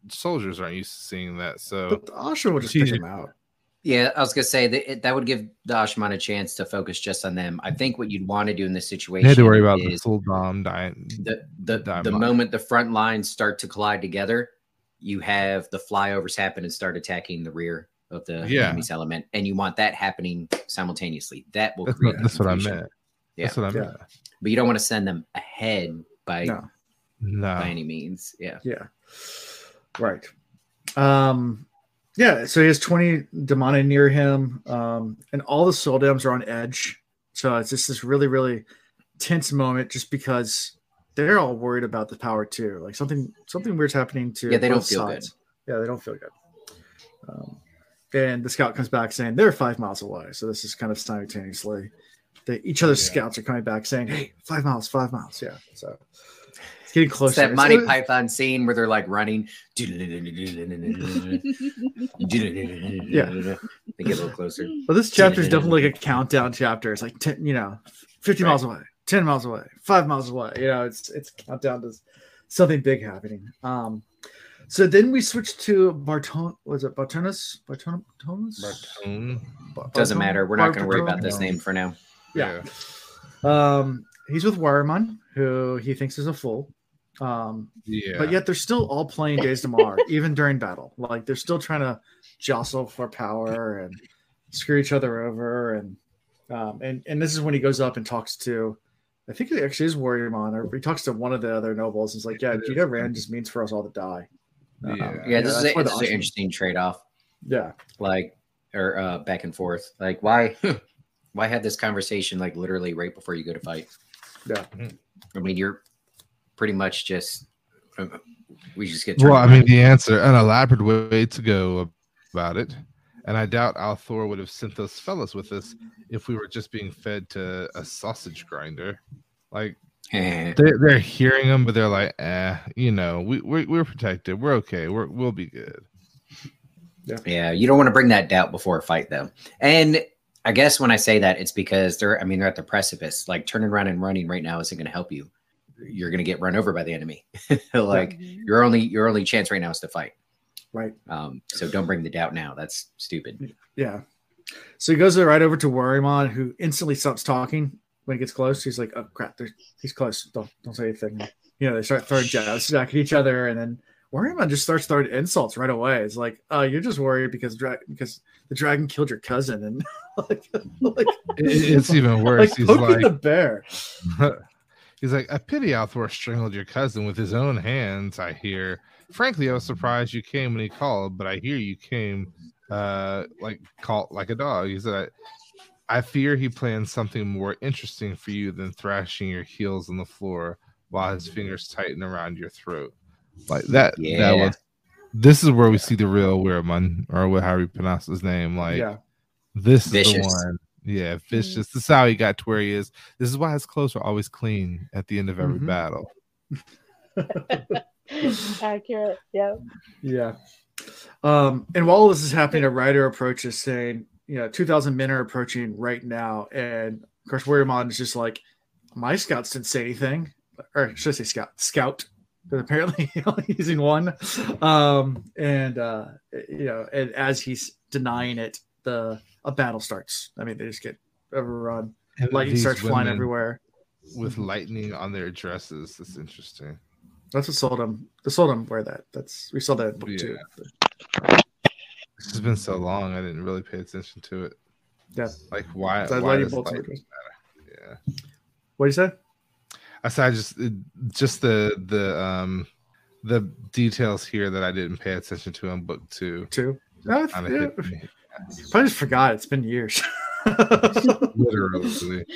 soldiers aren't used to seeing that. So, But the Asha'man would just pick him out. Yeah, I was gonna say that it, that would give the Asha'man a chance to focus just on them. I think what you'd want to do in this situation they had to worry about the is full bomb dying. the the, Dime the moment the front lines start to collide together, you have the flyovers happen and start attacking the rear of the Yeah. enemy's element, and you want that happening simultaneously. That will That's create. what, that's what I confusion. meant. Yeah. That's what I Yeah. meant. But you don't want to send them ahead by No. No. by any means. Yeah. Yeah. Right. Um yeah, so he has 20 Damane near him. Um, and all the sul'dams are on edge. So it's just this really, really tense moment just because they're all worried about the power too. Like something something weird's happening to Yeah, they don't feel sides. Yeah, they don't feel good. Um, and the scout comes back saying they're five miles away. So this is kind of simultaneously. They, each other's Yeah. scouts are coming back saying, Hey, five miles, five miles. Yeah. So it's getting It's that It's- Monty it- Python scene where they're like running. yeah. They get a little closer. Well, this chapter is definitely like a countdown chapter. It's like ten, you know, fifty Right. miles away, ten miles away, five miles away. You know, it's it's countdown to something big happening. Um, so then we switch to Barton. Was it Bartonus? Barton- Bartonus? Bartone. Bar- Doesn't matter. We're not going to worry about this name for now. Yeah. Um, he's with Weiramon, who he thinks is a fool. Um, Yeah. but yet they're still all playing Daes Dae'mar, [laughs] even during battle. Like they're still trying to jostle for power and screw each other over. And um, and and this is when he goes up and talks to, I think it actually is Weiramon, or he talks to one of the other nobles. And He's like, "Yeah, It you know, Rand just means for us all to die." Um, Yeah. Yeah, this is, that's a, where the this is an interesting trade off. Yeah, like or uh back and forth like why [laughs] why have this conversation like literally right before you go to fight yeah. i mean you're pretty much just uh, we just get Well, I mean, the answer, an elaborate way to go about it. And I doubt al'Thor would have sent those fellas with us if we were just being fed to a sausage grinder. Like they're, they're hearing them, but they're like, eh, you know, we, we're, we're protected. We're okay. We're, we'll be good. yeah you don't want to bring that doubt before a fight though and i guess when i say that it's because they're i mean they're at the precipice like turning around and running right now isn't going to help you you're going to get run over by the enemy [laughs] like your only your only chance right now is to fight Right. um so don't bring the doubt now that's stupid Yeah. So he goes right over to Weiramon, who instantly stops talking when he gets close. He's like, "Oh crap, he's close. Don't don't say anything." You know, they start throwing jabs back at each other, and then Weiramon just starts throwing insults right away. It's like, "Oh, you're just worried because dra- because the dragon killed your cousin," and [laughs] like, like, it's even worse. like He's like, the bear. [laughs] He's like, I pity al'Thor strangled your cousin with his own hands, I hear. Frankly, I was surprised you came when he called, but I hear you came uh like called like a dog. He said I, I fear he plans something more interesting for you than thrashing your heels on the floor while his fingers tighten around your throat. Like that yeah. that was this is where we see the real Weiramon, or what how you pronounce his name. Like yeah, this is Vicious. the one. Yeah, vicious. This is how he got to where he is. This is why his clothes are always clean at the end of every Mhm. battle. [laughs] Accurate. Yep. yeah. Um, and while this is happening, a writer approaches saying, "You know, two thousand men are approaching right now," and of course, Weiramon is just like, "My scouts didn't say anything." or should I say scout? Scout, but apparently [laughs] only using one. Um, and uh, you know, and as he's denying it, the a battle starts. I mean, they just get overrun. And Lightning starts flying everywhere. with lightning on their dresses. That's interesting. That's what sold him. The sul'dam wear that. That's we saw that in book too. This has been so long, I didn't really pay attention to it. Yeah. Like why? That why does on lightning matter? Yeah. What do you say? I said I just just the the um the details here that I didn't pay attention to in book two. Two. No, yeah. Hit me. Probably just forgot. It's been years. [laughs] Literally.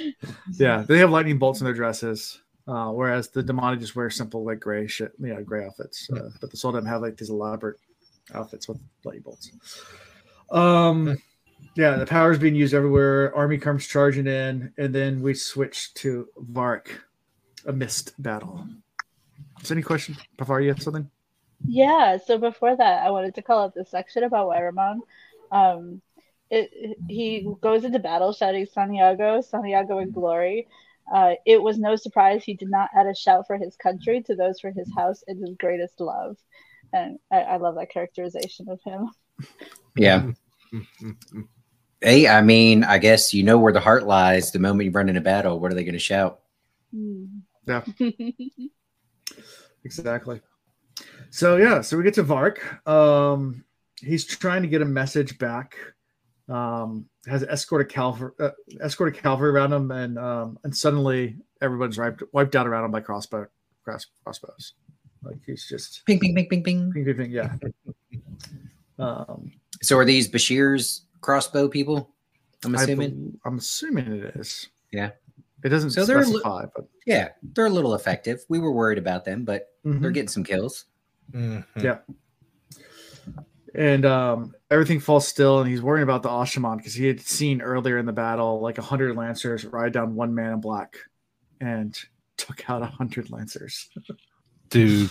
yeah, they have lightning bolts in their dresses, uh, whereas the Damane just wear simple like gray shit, yeah, gray outfits. Uh, but the sul'dam have like these elaborate outfits with lightning bolts. Um, yeah, the power is being used everywhere. Army comes charging in, and then we switch to Vark, a mist battle. Is there any question, Pavar? You have something? Yeah. So before that, I wanted to call out this section about Weiramon. Um, it, it- he goes into battle shouting Saniago, Saniago in glory. Uh, it was no surprise he did not add a shout for his country to those for his house and his greatest love. And I, I love that characterization of him. Yeah. Hey, I mean, I guess you know where the heart lies the moment you run into battle. What are they going to shout? Hmm. Yeah. [laughs] Exactly. So yeah, so we get to Vark. Um, he's trying to get a message back. Um, has escorted cavalry, uh, escorted cavalry around him, and um, and suddenly everyone's wiped wiped out around him by crossbow cross, crossbows. Like he's just Ping, ping, ping, ping, ping. ping, ping, ping, yeah. Um, So are these Bashere's crossbow people? I'm assuming. bel- I'm assuming it is. Yeah. It doesn't So they're li- specify, but yeah, they're a little effective. We were worried about them, but Mhm. they're getting some kills. Mhm. Yeah. And um, everything falls still, and he's worrying about the Asha'man because he had seen earlier in the battle like a hundred lancers ride down one man in black, and [laughs] took out a hundred lancers. Dude,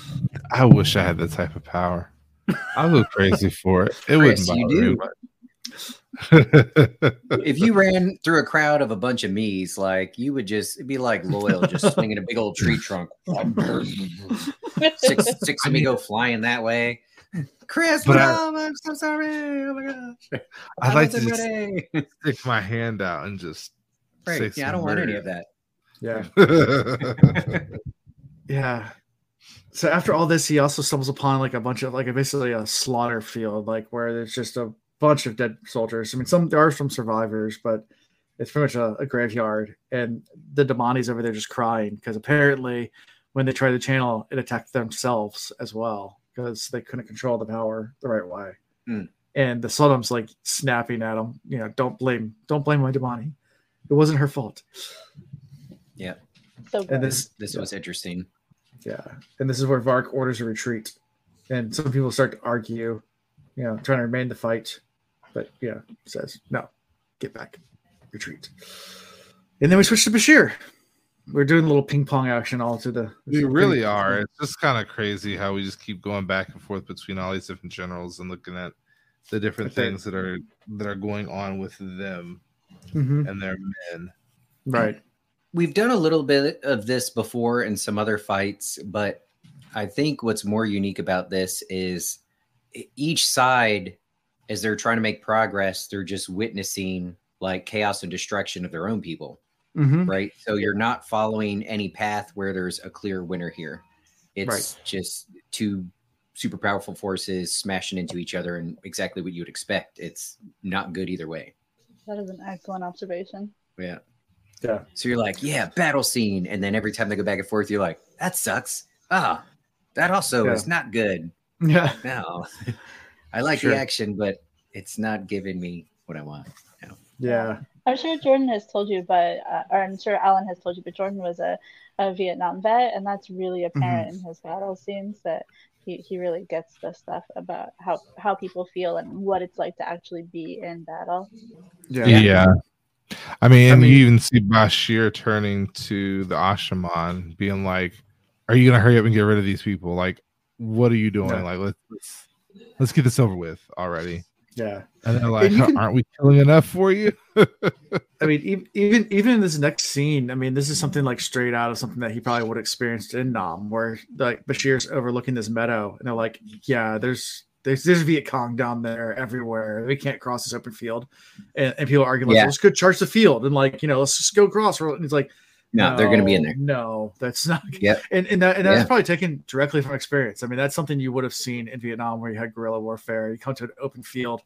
I wish I had that type of power. I would go crazy for it. It Chris, wouldn't you bother do. me [laughs] if you ran through a crowd of a bunch of me's, like you would just it'd be like loyal, just swinging a big old tree trunk. [laughs] six six of me go flying that way. Chris, But but I- I'm so sorry. Oh my gosh. I'd like to wasn't just [laughs] stick my hand out and just Right. say Yeah, I don't some want any of that. Yeah, [laughs] yeah. So after all this, he also stumbles upon like a bunch of like basically a slaughter field, like where there's just a bunch of dead soldiers. I mean, some there are some survivors, but it's pretty much a, a graveyard. And the Damane's over there just crying because apparently, when they tried the channel, it attacked themselves as well because they couldn't control the power the right way. Hmm. And the sul'dam's like snapping at him, you know, don't blame, don't blame my Damane. It wasn't her fault. Yeah. So And this, This yeah. was interesting. Yeah, and this is where Vark orders a retreat, and some people start to argue, you know, trying to remain the fight, but yeah, says no, get back, retreat. And then we switch to Bashere. We're doing a little ping pong action all to the. we really are. It's just kind of crazy how we just keep going back and forth between all these different generals and looking at the different Okay. things that are that are going on with them Mhm, and their men. Right. We've done a little bit of this before in some other fights, but I think what's more unique about this is each side, as they're trying to make progress, they're just witnessing like chaos and destruction of their own people. Hmm right? So you're not following any path where there's a clear winner here. It's Right. just two super powerful forces smashing into each other and exactly what you would expect. It's not good either way. that is an excellent observation. Yeah. Yeah. So you're like, yeah, battle scene. And then every time they go back and forth, you're like, that sucks. Ah, that also Yeah. is not good. Yeah. No. [laughs] I like Sure. the action, but it's not giving me what I want. Yeah. I'm sure Jordan has told you, but uh, or I'm sure Alan has told you, but Jordan was a, a Vietnam vet, and that's really apparent in his battle scenes that he, he really gets the stuff about how how people feel and what it's like to actually be in battle. Yeah. Yeah. I mean, I mean- you even see Bashere turning to the Asha'man, being like, "Are you gonna hurry up and get rid of these people? Like, what are you doing? Yeah. Like, let's, let's let's get this over with already." Yeah. And they're like, And can- "Aren't we killing enough for you?" [laughs] I mean, even even in this next scene, I mean, this is something like straight out of something that he probably would have experienced in Nam, where like Bashere's overlooking this meadow, and they're like, "Yeah, there's there's there's Viet Cong down there everywhere. We can't cross this open field," and, and people argue like, Yeah. "Let's go charge the field," and like, you know, let's just go across. And it's like, No, they're going to be in there. No, that's not. Yep. And and, that, and that's Yeah. probably taken directly from experience. I mean, that's something you would have seen in Vietnam, where you had guerrilla warfare. You come to an open field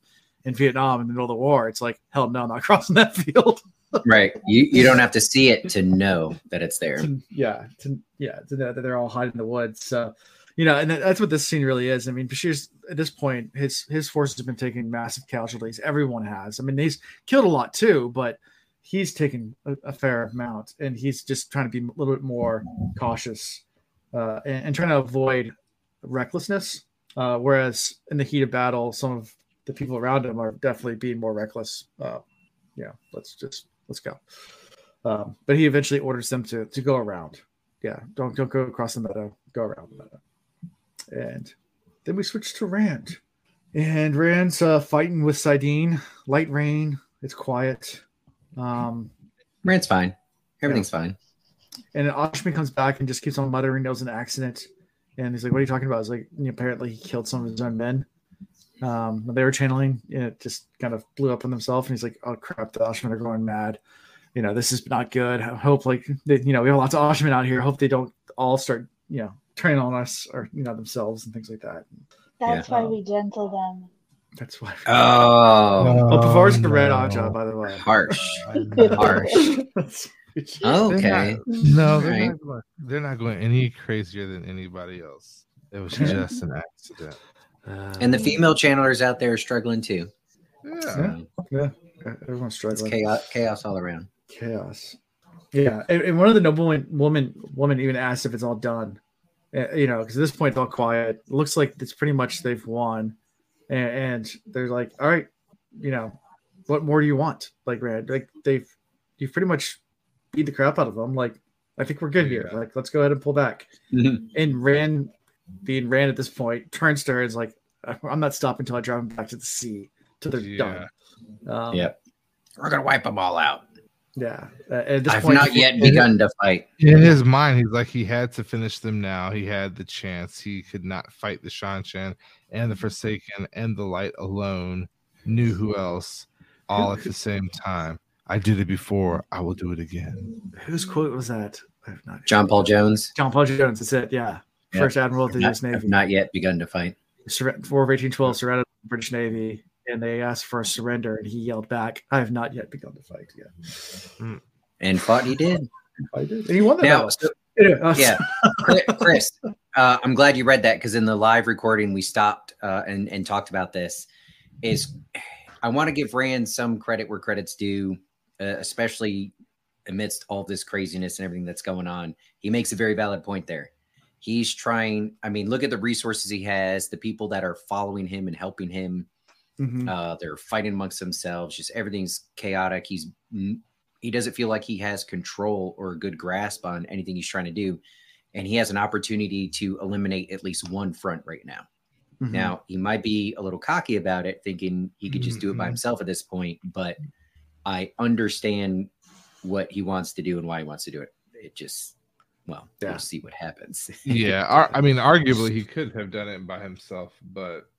in Vietnam in the middle of the war. It's like, hell no, I'm not [laughs] crossing that field. Right. You, you don't have to see it to know that it's there. to, yeah, to, yeah, to know that they're all hiding in the woods. So, you know, and that's what this scene really is. I mean, Bashere's at this point, his his forces have been taking massive casualties. Everyone has. I mean, he's killed a lot too, but he's taken a, a fair amount, and he's just trying to be a little bit more cautious uh, and, and trying to avoid recklessness. Uh, whereas in the heat of battle, some of the people around him are definitely being more reckless. Uh, yeah, let's just let's go. Um, but he eventually orders them to to go around. Yeah, don't don't go across the meadow. Go around the meadow. And then we switch to Rand, and Rand's uh, fighting with saidin. Light rain. It's quiet. Um, Rand's fine. Everything's fine. and then Asha'man comes back and just keeps on muttering there was an accident. And he's like, What are you talking about? It's like apparently he killed some of his own men. Um, they were channeling, and it just kind of blew up on themselves. And he's like, Oh crap, the Asha'man are going mad. You know, this is not good. I hope like they, you know, we have lots of Asha'man out here. I Hope they don't all start, you know, turning on us or you know themselves and things like that. That's Yeah. why we gentle them. That's why [laughs] Oh, Oh, Pavar's the red no. Ajah, by the way. harsh. I- Harsh. [laughs] [laughs] Okay. No, they're, Right. not going, they're not going any crazier than anybody else. It was just an accident. And the female channelers out there are struggling too. Yeah. Yeah. yeah, everyone's It's struggling. chaos, chaos all around. chaos. Yeah, and, and one of the nobleman woman woman even asked if it's all done. Uh, you know, because at this point it's all quiet. It looks like it's pretty much they've won, and, and they're like, "All right, you know, what more do you want?" Like, Rand, like they've you've pretty much beat the crap out of them. Like, I think we're good here. Like, let's go ahead and pull back. And Rand, being Rand at this point, turns to her and is like, "I'm not stopping until I drive them back to the sea till they're Yeah. done." Um, Yep. We're gonna wipe them all out. Yeah. Uh, at this I've point, not yet begun to fight. In his mind, he's like he had to finish them now. He had the chance. He could not fight the Seanchan and the Forsaken and the Light alone. Knew who else, all at the same time. I did it before. I will do it again. Whose quote was that? I have not. John Paul Jones. John Paul Jones. That's it. Yeah. Yeah. First Admiral of the Not, U.S. have Navy. not yet begun to fight. Sur- War of 1812 surrounded the British Navy, and they asked for a surrender, and he yelled back, "I have not yet begun to fight yet." And fought he did. I did, and he won that Now, battle. so- Yeah. Chris- Chris, uh, I'm glad you read that because in the live recording we stopped uh, and and talked about this. Is I want to give Rand some credit where credit's due, uh, especially amidst all this craziness and everything that's going on. He makes a very valid point there. He's trying. I mean, look at the resources he has, the people that are following him and helping him. Mhm. Uh, they're fighting amongst themselves. Just everything's chaotic. He's he doesn't feel like he has control or a good grasp on anything he's trying to do, and he has an opportunity to eliminate at least one front right now. Mhm. Now he might be a little cocky about it, thinking he could just do it by Mhm. himself at this point. But I understand what he wants to do and why he wants to do it. It just well, Yeah. we'll see what happens. [laughs] Yeah, ar- I mean, arguably he could have done it by himself, but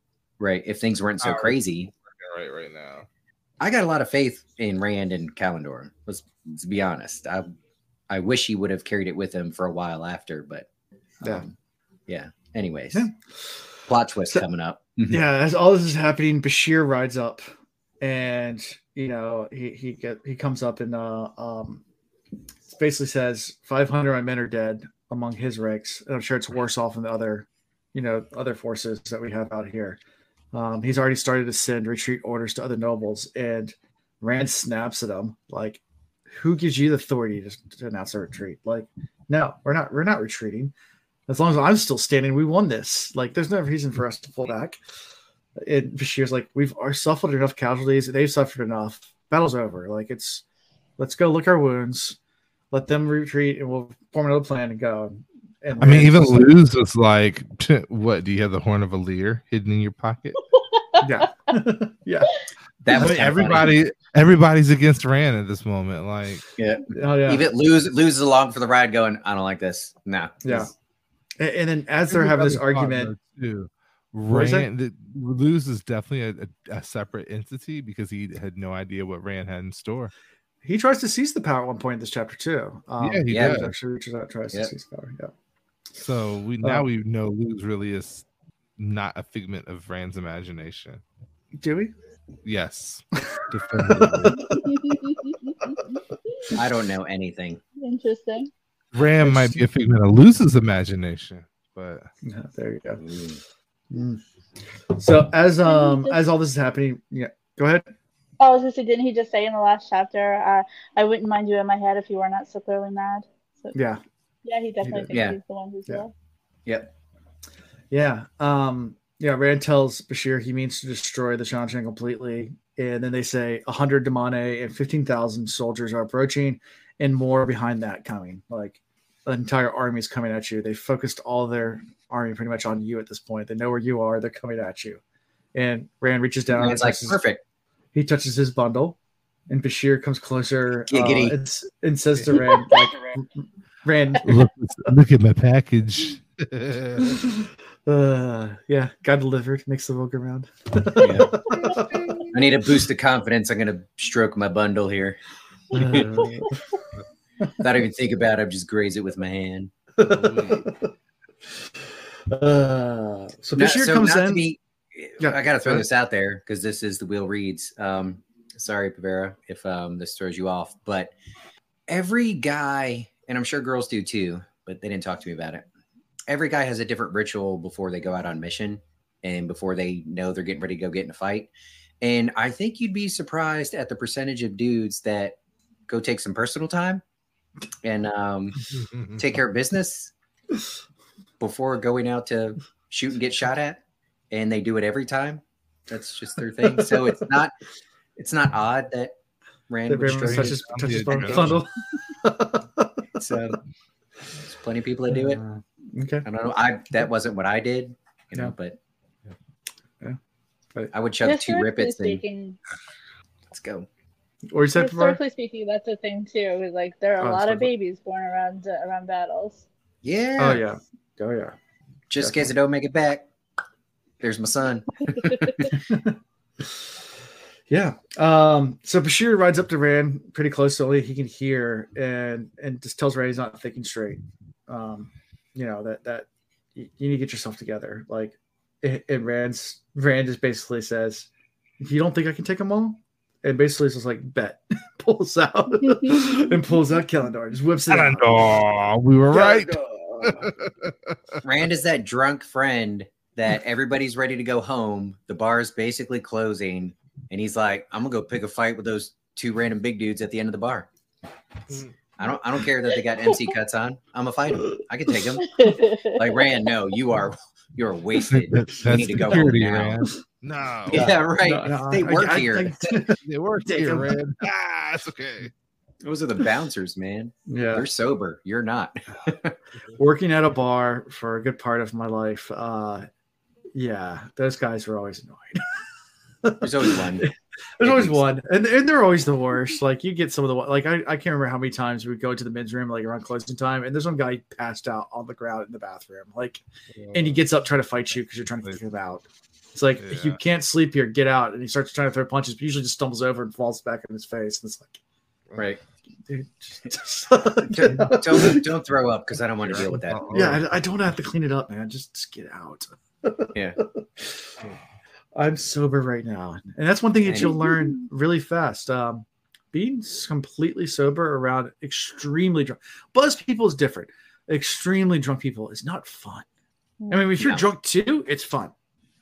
right. If things weren't so Our- crazy, right, right now. I got a lot of faith in Rand and Callandor. Let's, let's be honest. I I wish he would have carried it with him for a while after, but Yeah. um, yeah. Anyways, Yeah. plot twist So- coming up. yeah, as all this is happening, Bashere rides up, and you know he he get he comes up and uh um basically says 500 of my men are dead among his ranks, and I'm sure it's worse off in the other, you know, other forces that we have out here. Um, he's already started to send retreat orders to other nobles, and Rand snaps at him like, "Who gives you the authority to, to announce a retreat? Like, no, we're not. We're not retreating. As long as I'm still standing, we won this. Like, there's no reason for us to pull back." And Bashere's like, "We've suffered enough casualties. They've suffered enough. Battle's over. Like, it's let's go lick our wounds, let them retreat, and we'll form another plan and go." And I mean, even Rand's just like, Lews was like, "What? Do you have the horn of Valere hidden in your pocket?" [laughs] yeah, [laughs] yeah, [laughs] That was mean, kinda funny. everybody, everybody's against Rand at this moment. Like, oh yeah. Even lose loses along for the ride, going, I don't like this. No. Yeah. And, and then as they're having this argument, though, too. What is it? Rand, the, Lews is definitely a, a, a separate entity because he had no idea what Rand had in store. he tries to seize the power at one point in this chapter too. Um, Yeah, he Yeah. does. actually reaches out, tries Yep. to seize power. Yeah. So we now Um, we know Lews really is not a figment of Rand's imagination. Do we? Yes, [laughs] definitively. I don't know anything. Interesting. Rand might be a figment of Lews's imagination, but Yeah, there you go. Mm. Mm. So as um as all this is happening, yeah, go ahead. Oh, I was gonna didn't he just say in the last chapter, uh, "I wouldn't mind you in my head if you were not so clearly mad"? So, Yeah, yeah, he definitely thinks Yeah. he's the one who's Yeah. real. Yep. yeah. Um, yeah. Rand tells Bashere he means to destroy the Seanchan completely, and then they say hundred Damane and fifteen thousand soldiers are approaching, and more behind that coming. Like an entire army is coming at you. They focused all their army pretty much on you at this point. They know where you are. They're coming at you. And Rand reaches down. And and it's like touches- perfect. he touches his bundle, and Bashere comes closer uh, and, and says to [laughs] Rand, like, Rand, [laughs] look, look at my package. uh, yeah, got delivered. Makes the vote go round. [laughs] I need a boost of confidence. I'm gonna stroke my bundle here. Uh, Not even think about it. I'm just graze it with my hand. [laughs] uh, so No, Bashere so comes in. be- Yeah, I got to throw this out there because this is the wheel reads. Um, sorry, Pevara, if um, this throws you off, but every guy, and I'm sure girls do too, but they didn't talk to me about it. Every guy has a different ritual before they go out on mission and before they know they're getting ready to go get in a fight. And I think you'd be surprised at the percentage of dudes that go take some personal time and um, [laughs] take care of business before going out to shoot and get shot at and they do it every time that's just their thing so it's not it's not odd that rand would Rand stroke touches, I'm touches the bun- adrenaline. bundle. [laughs] so there's plenty of people that do it Uh, okay. i don't know i that wasn't what i did you know Yeah. but Yeah. But- i would chug two Historically rippets and let's go Or you said before? historically speaking, that's a thing too. is, Like there are a Oh, lot of babies born around uh, around battles. yeah Oh yeah. Oh yeah. just in case i don't make it back there's my son [laughs] [laughs] [laughs] Yeah. Um, so Bashere rides up to Rand pretty close so only he can hear and and just tells Rand he's not thinking straight. Um, you know, that that you, you need to get yourself together. Like and and Rand's Rand just basically says, You don't think I can take them all? And basically it's just like bet [laughs] pulls out [laughs] and pulls out Callandor, just whips it out. Oh, we were right. [laughs] Rand is that drunk friend that everybody's ready to go home the bar is basically closing and he's like i'm gonna go pick a fight with those two random big dudes at the end of the bar. I don't I don't care that they got MC cuts on. I'm a fight 'em. I can take them. Like Rand, no, you are you are wasted. That's need to go home security, now. Rand. No, [laughs] Yeah, right. No, no, they I- work I- here. I- [laughs] they work Take here, him. Rand. [laughs] Ah, it's okay. Those are the bouncers, man. yeah. They're sober. You're not. working at a bar for a good part of my life. Uh, yeah, those guys were always annoying. There's always one. [laughs] There's always At one, and, and they're always the worst. Like you get some of the like I, I can't remember how many times we would go to the men's room like around closing time, and there's one guy passed out on the ground in the bathroom, like, and he gets up trying to fight you because you're trying to kick him out. It's like Yeah. you can't sleep here, get out, and he starts trying to throw punches, but usually just stumbles over and falls back in his face, and it's like, Right. dude, just, [laughs] [laughs] Don't, don't, don't throw up because I don't want to deal with that. yeah, I, I don't have to clean it up, man. Just, just get out. Yeah. Oh. I'm sober right now, and that's one thing that you'll learn really fast. Um, being completely sober around extremely drunk, buzz people is different. Extremely drunk people is not fun. I mean, if you're No. drunk too, it's fun,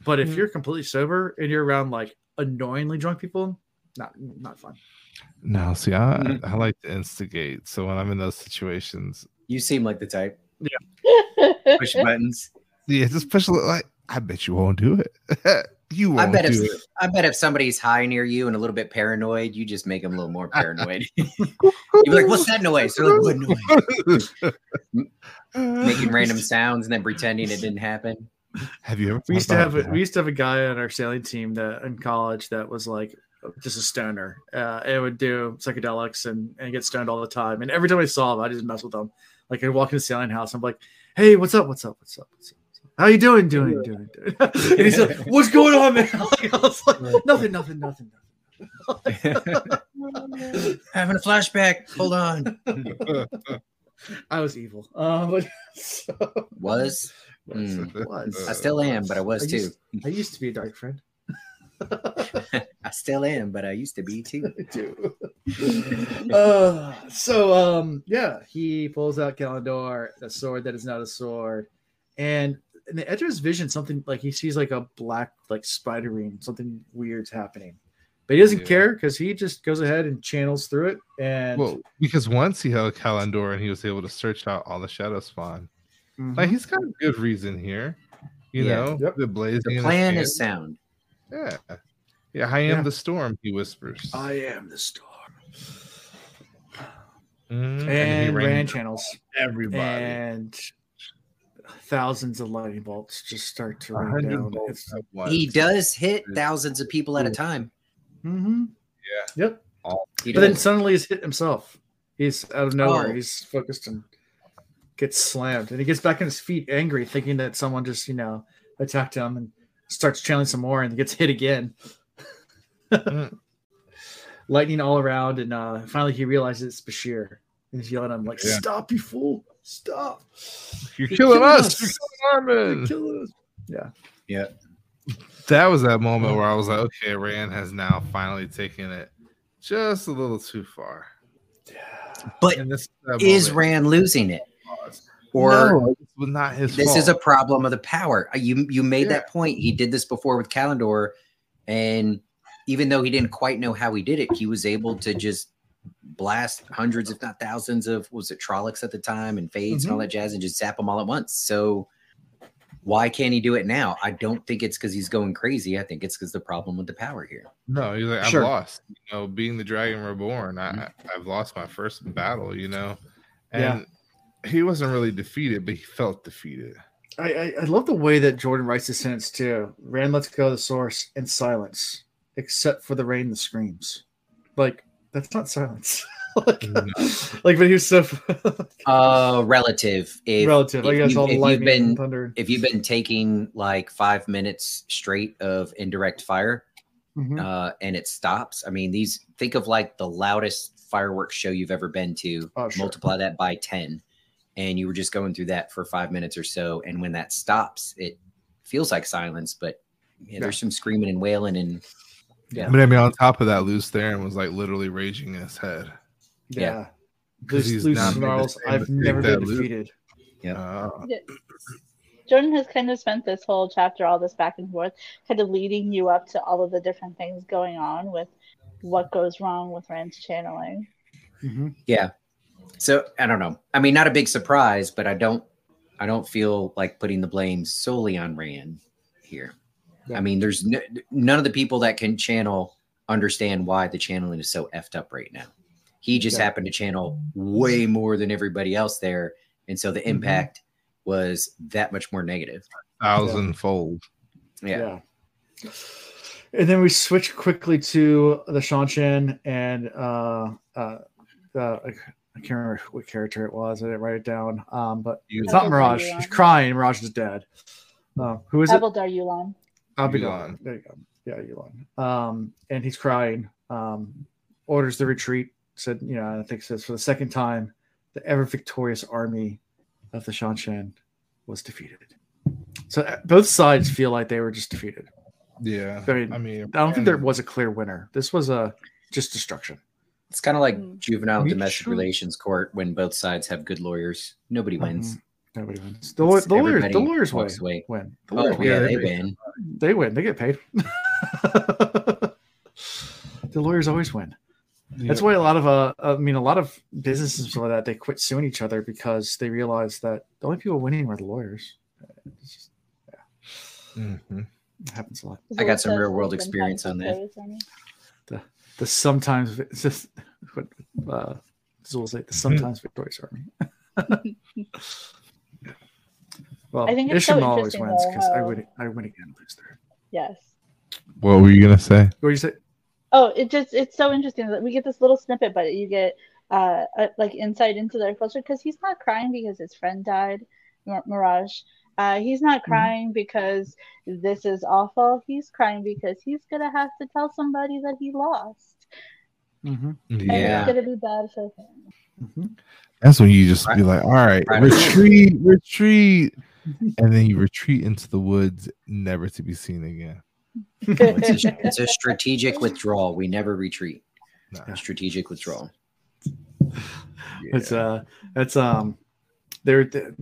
but if Mm. you're completely sober and you're around like annoyingly drunk people, not not fun. No, see, I, Mhm. I like to instigate. So when I'm in those situations, You seem like the type. Yeah. push buttons. yeah, it's especially like I bet you won't do it. [laughs] you I won't bet do if it. I bet if somebody's high near you and a little bit paranoid, you just make them a little more paranoid. [laughs] You'd be like, "What's that noise?" They're like, "What noise?" [laughs] Making random sounds and then pretending it didn't happen. Have you ever? We used to have a, we used to have a guy on our sailing team that in college that was like just a stoner. Uh, and would do psychedelics and, and get stoned all the time. And every time I saw him, I just mess with him. Like I'd walk in the sailing house, I'm like, "Hey, what's up? What's up? What's up? What's up? What's up? How you doing? Doing? Doing? Doing?" [laughs] and he's like, [laughs] "What's going on, man?" [laughs] Like, I was like, "Nothing, nothing, nothing." Having a flashback. Hold on. I was evil. Uh, but so, Was was, Mm. was. I still am, but I was I too. used, I used to be a dark friend. I still am, but I used to be too. I do. uh, so um yeah, he pulls out Callandor, a sword that is not a sword, and in the edge of his vision, something like he sees like a black like spider ring, something weird's happening. But he doesn't Yeah. care because he just goes ahead and channels through it. And Well, because once he held Callandor and he was able to search out all the shadow spawn. Mhm. Like he's got a good reason here. You Yeah. know, Yep. the blazing. The plan hand. is sound. Yeah. Yeah, I am Yeah. the storm, he whispers. I am the storm. Mhm. he And rained Rand channels. everybody. And thousands of lightning bolts just start to A rain down. bolts. He does hit thousands of people at a time. hmm Yeah. Yep. He But then suddenly he's hit himself. He's out of nowhere. Oh. He's focused and gets slammed. And he gets back on his feet angry, thinking that someone just, you know, attacked him and starts channeling some more and gets hit again. Mm. [laughs] Lightning all around. And uh, finally he realizes it's Bashere. And he's yelling at him, like, Yeah. stop, you fool. Stop. You're You're killing killing us. us. You're killing You're Armin. killing us. Yeah. Yeah. That was that moment where I was like, okay, Rand has now finally taken it just a little too far. But And this that is moment- Rand losing it? Or no, this was not his this fault. is a problem of the power. Uh, You you made Yeah. that point. He did this before with Callandor, and even though he didn't quite know how he did it, he was able to just blast hundreds, if not thousands, of what was it Trollocs at the time and fades and all that jazz, and just zap them all at once. So why can't he do it now? I don't think it's because he's going crazy. I think it's because the problem with the power here. No, he's like, I've Sure. lost. You know, being the Dragon Reborn, I, Mm-hmm. I I've lost my first battle. You know, and he wasn't really defeated, but he felt defeated. I, I, I love the way that Jordan writes the sentence too. Rand lets go of the source in silence, except for the rain that screams. Like that's not silence. [laughs] like, No. like, but he was so [laughs] Uh, relative. If, relative. I if guess you- all the lightning been and thunder. if you've been taking like five minutes straight of indirect fire Mhm. uh, and it stops, I mean, these think of like the loudest fireworks show you've ever been to, Oh, sure. multiply that by 10, and you were just going through that for five minutes or so. And when that stops, it feels like silence, but yeah, there's some screaming and wailing and Yeah. But I mean, on top of that, Lews Therin was like literally raging in his head. Yeah. yeah. Because Lews, he's loose not made the snarls. same I've never been Luke- defeated. Yeah. Uh, Jordan has kind of spent this whole chapter, all this back and forth, kind of leading you up to all of the different things going on with what goes wrong with Rand's channeling. Mhm. Yeah. So I don't know. I mean, not a big surprise, but I don't I don't feel like putting the blame solely on Rand here. Yeah. I mean, there's n- none of the people that can channel understand why the channeling is so effed up right now. He just Yeah. happened to channel way more than everybody else there, and so the Mhm. impact was that much more negative. thousandfold. Yeah. Yeah. And then we switch quickly to the Seanchan and uh uh uh I I can't remember what character it was. I didn't write it down. Um, but it's not Miraj. He's crying. Miraj is dead. Uh, who is it? Abaldar Yulan. Abigail. Yulan. There you go. Yeah, Yulan. Um, and he's crying. Um, orders the retreat. Said, you know, I think it says for the second time, the ever victorious army of the Seanchan was defeated. So uh, both sides feel like they were just defeated. Yeah. I mean, I mean, I don't think there was a clear winner. This was a just destruction. It's kind of like Mm. juvenile Me domestic too. relations court when both sides have good lawyers. Nobody wins. Mhm. Nobody wins. The, law- the lawyers, the lawyers win. away. win. The Oh, lawyers yeah, they they- win. They win. They get paid. [laughs] the lawyers always win. That's why a lot of uh, I mean, a lot of businesses and stuff like that they quit suing each other because they realize that the only people winning were the lawyers. It's just, Mhm. it happens a lot. I got some real world experience on that. The sometimes [laughs] it's just what uh, Zool say the sometimes victorious army. [laughs] well, I think it's so Ishamael always wins though, because I how- win. I win again, lose there. Yes. What were you gonna say? What do you say? Oh, it just it's so interesting that we get this little snippet, but you get uh, uh like insight into their culture because he's not crying because his friend died, Miraj. Uh, he's not crying because this is awful. He's crying because he's gonna have to tell somebody that he lost, Mm-hmm. and Yeah. it's gonna be bad for him. Mm-hmm. That's when you just be like, all right, Right. retreat, retreat. And then you retreat into the woods, never to be seen again. It's a, [laughs] it's a strategic withdrawal. We never retreat. No. A strategic withdrawal. [laughs] It's uh, it's um, there the,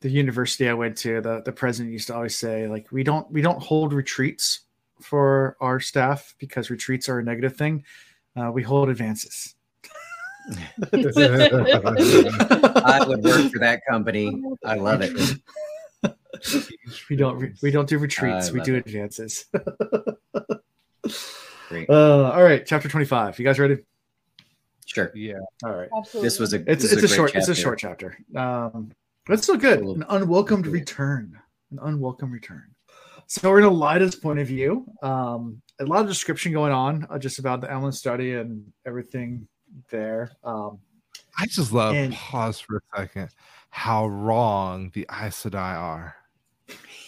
the university I went to, the the president used to always say like we don't we don't hold retreats for our staff because retreats are a negative thing. Uh, we hold advances. [laughs] I would work for that company. I love it. We don't we don't do retreats. We do it. advances. [laughs] Great. Uh, all right, chapter twenty five. You guys ready? Sure. yeah. All right. Absolutely. This was a It's it's is a, short great it's a chapter. short chapter. Um, but it's still good. Cool. An unwelcomed return. An unwelcome return. So we're in Elaida's point of view. Um, a lot of description going on uh, just about the Amyrlin study and everything there. Um, I just love And- pause for a second. How wrong the Aes Sedai are.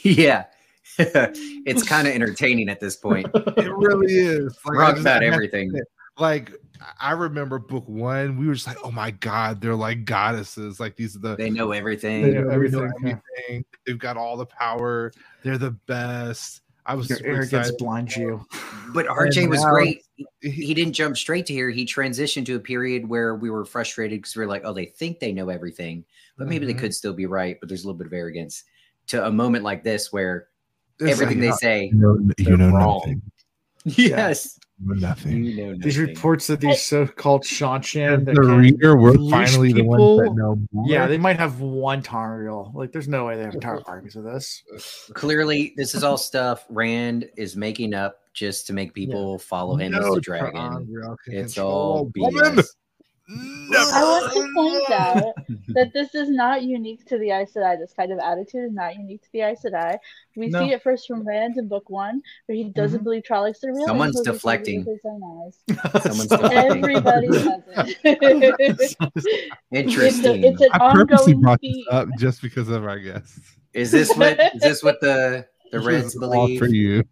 [laughs] Yeah. [laughs] it's kind of entertaining at this point. [laughs] It really is. Like, I Wrong about everything. Like I remember book one, we were just like, oh my god, they're like goddesses. Like these are the They know everything. They know they know everything, yeah. everything. They've got all the power. They're the best. I was your super arrogance blinds you. But RJ And was now- great. He- He didn't jump straight to here. He transitioned to a period where we were frustrated because we are like, oh, they think they know everything, but maybe Mhm. they could still be right. But there's a little bit of arrogance to a moment like this where It's everything like, they say, you know, you know wrong. nothing. [laughs] yes, You know nothing. you know These reports that these so-called Seanchan, that the reader, we're leash finally the ones that know more. yeah, they might have one Tariel. Like, there's no way they have entire armies of this. Clearly, this is all stuff Rand is making up just to make people follow him as the dragon. ter'angreal It's control all a woman. BS. I want to point out that this is not unique to the Aes Sedai. This kind of attitude is not unique to the Aes Sedai. We No. see it first from Rand in book one, where he doesn't mm-hmm. believe Trollocs are real. Someone's deflecting. with his own eyes. [laughs] Someone's So- deflecting. Everybody [laughs] has it. Interesting. It's, a, it's an I purposely ongoing brought this up just because of our guests. Is this what is this what the [laughs] the This Reds believe? for you.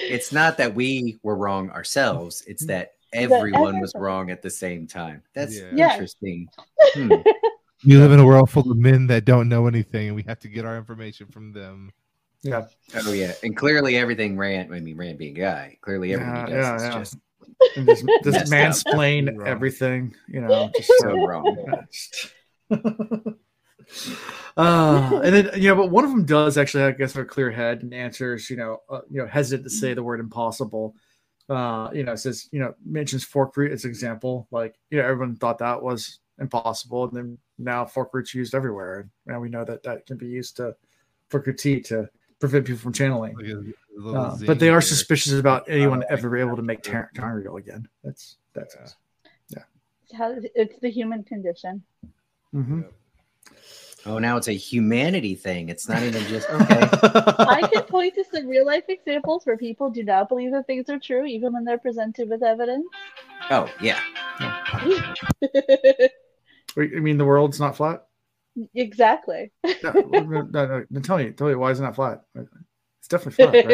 It's not that we were wrong ourselves. It's mm-hmm. that That everyone was wrong at the same time. That's Yeah. Yeah. interesting. Hmm. [laughs] We live in a world full of men that don't know anything, and we have to get our information from them. yeah, Oh yeah, and clearly everything Rand. I mean, Rand being a guy, clearly everything Yeah, he does yeah, is yeah. just and just, [laughs] just mansplain everything. You know, [laughs] just so wrong. uh, and then you know, but one of them does actually, I guess, have a clear head and answers. You know, uh, you know, hesitant to say the word impossible. Uh, you know, says you know mentions forkroot as an example. Like you know, everyone thought that was impossible, and then now forkroot's used everywhere, and now we know that that can be used to for critique to prevent people from channeling. Like a- a little Uh, but they are there. suspicious about anyone like ever able to that. make Tar- ter'angreal again. That's that's. Yeah. It's how- it's the human condition. Mhm. Oh, now it's a humanity thing. It's not even just [laughs] okay. I can point to some real life examples where people do not believe that things are true, even when they're presented with evidence. Oh yeah, [laughs] Wait, You mean the world's not flat? exactly. No, no, no, no, no, tell me, tell me, why is it not that flat? It's definitely flat,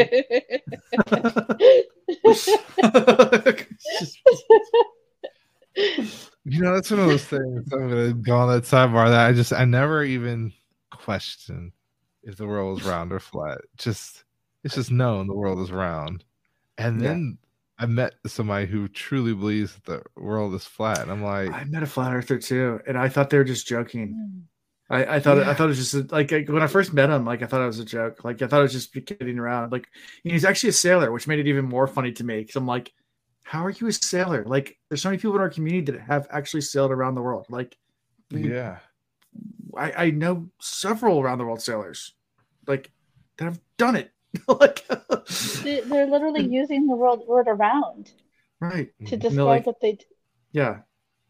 right? [laughs] You know, that's one of those things. I'm gonna go on that sidebar that I just I never even question if the world is round or flat. Just it's just known the world is round. And Yeah. then I met somebody who truly believes that the world is flat. And I'm like, I met a flat earther too, and I thought they were just joking. I, I thought I thought it was just like like, when I first met him, like I thought it was a joke. Like I thought it was just kidding around. Like he's actually a sailor, which made it even more funny to me. Because I'm like, how are you a sailor? Like there's so many people in our community that have actually sailed around the world. Like yeah. I, I know several around the world sailors, like that have done it. [laughs] like They- They're literally using the world word around right, to Mhm. describe like- what they do. yeah,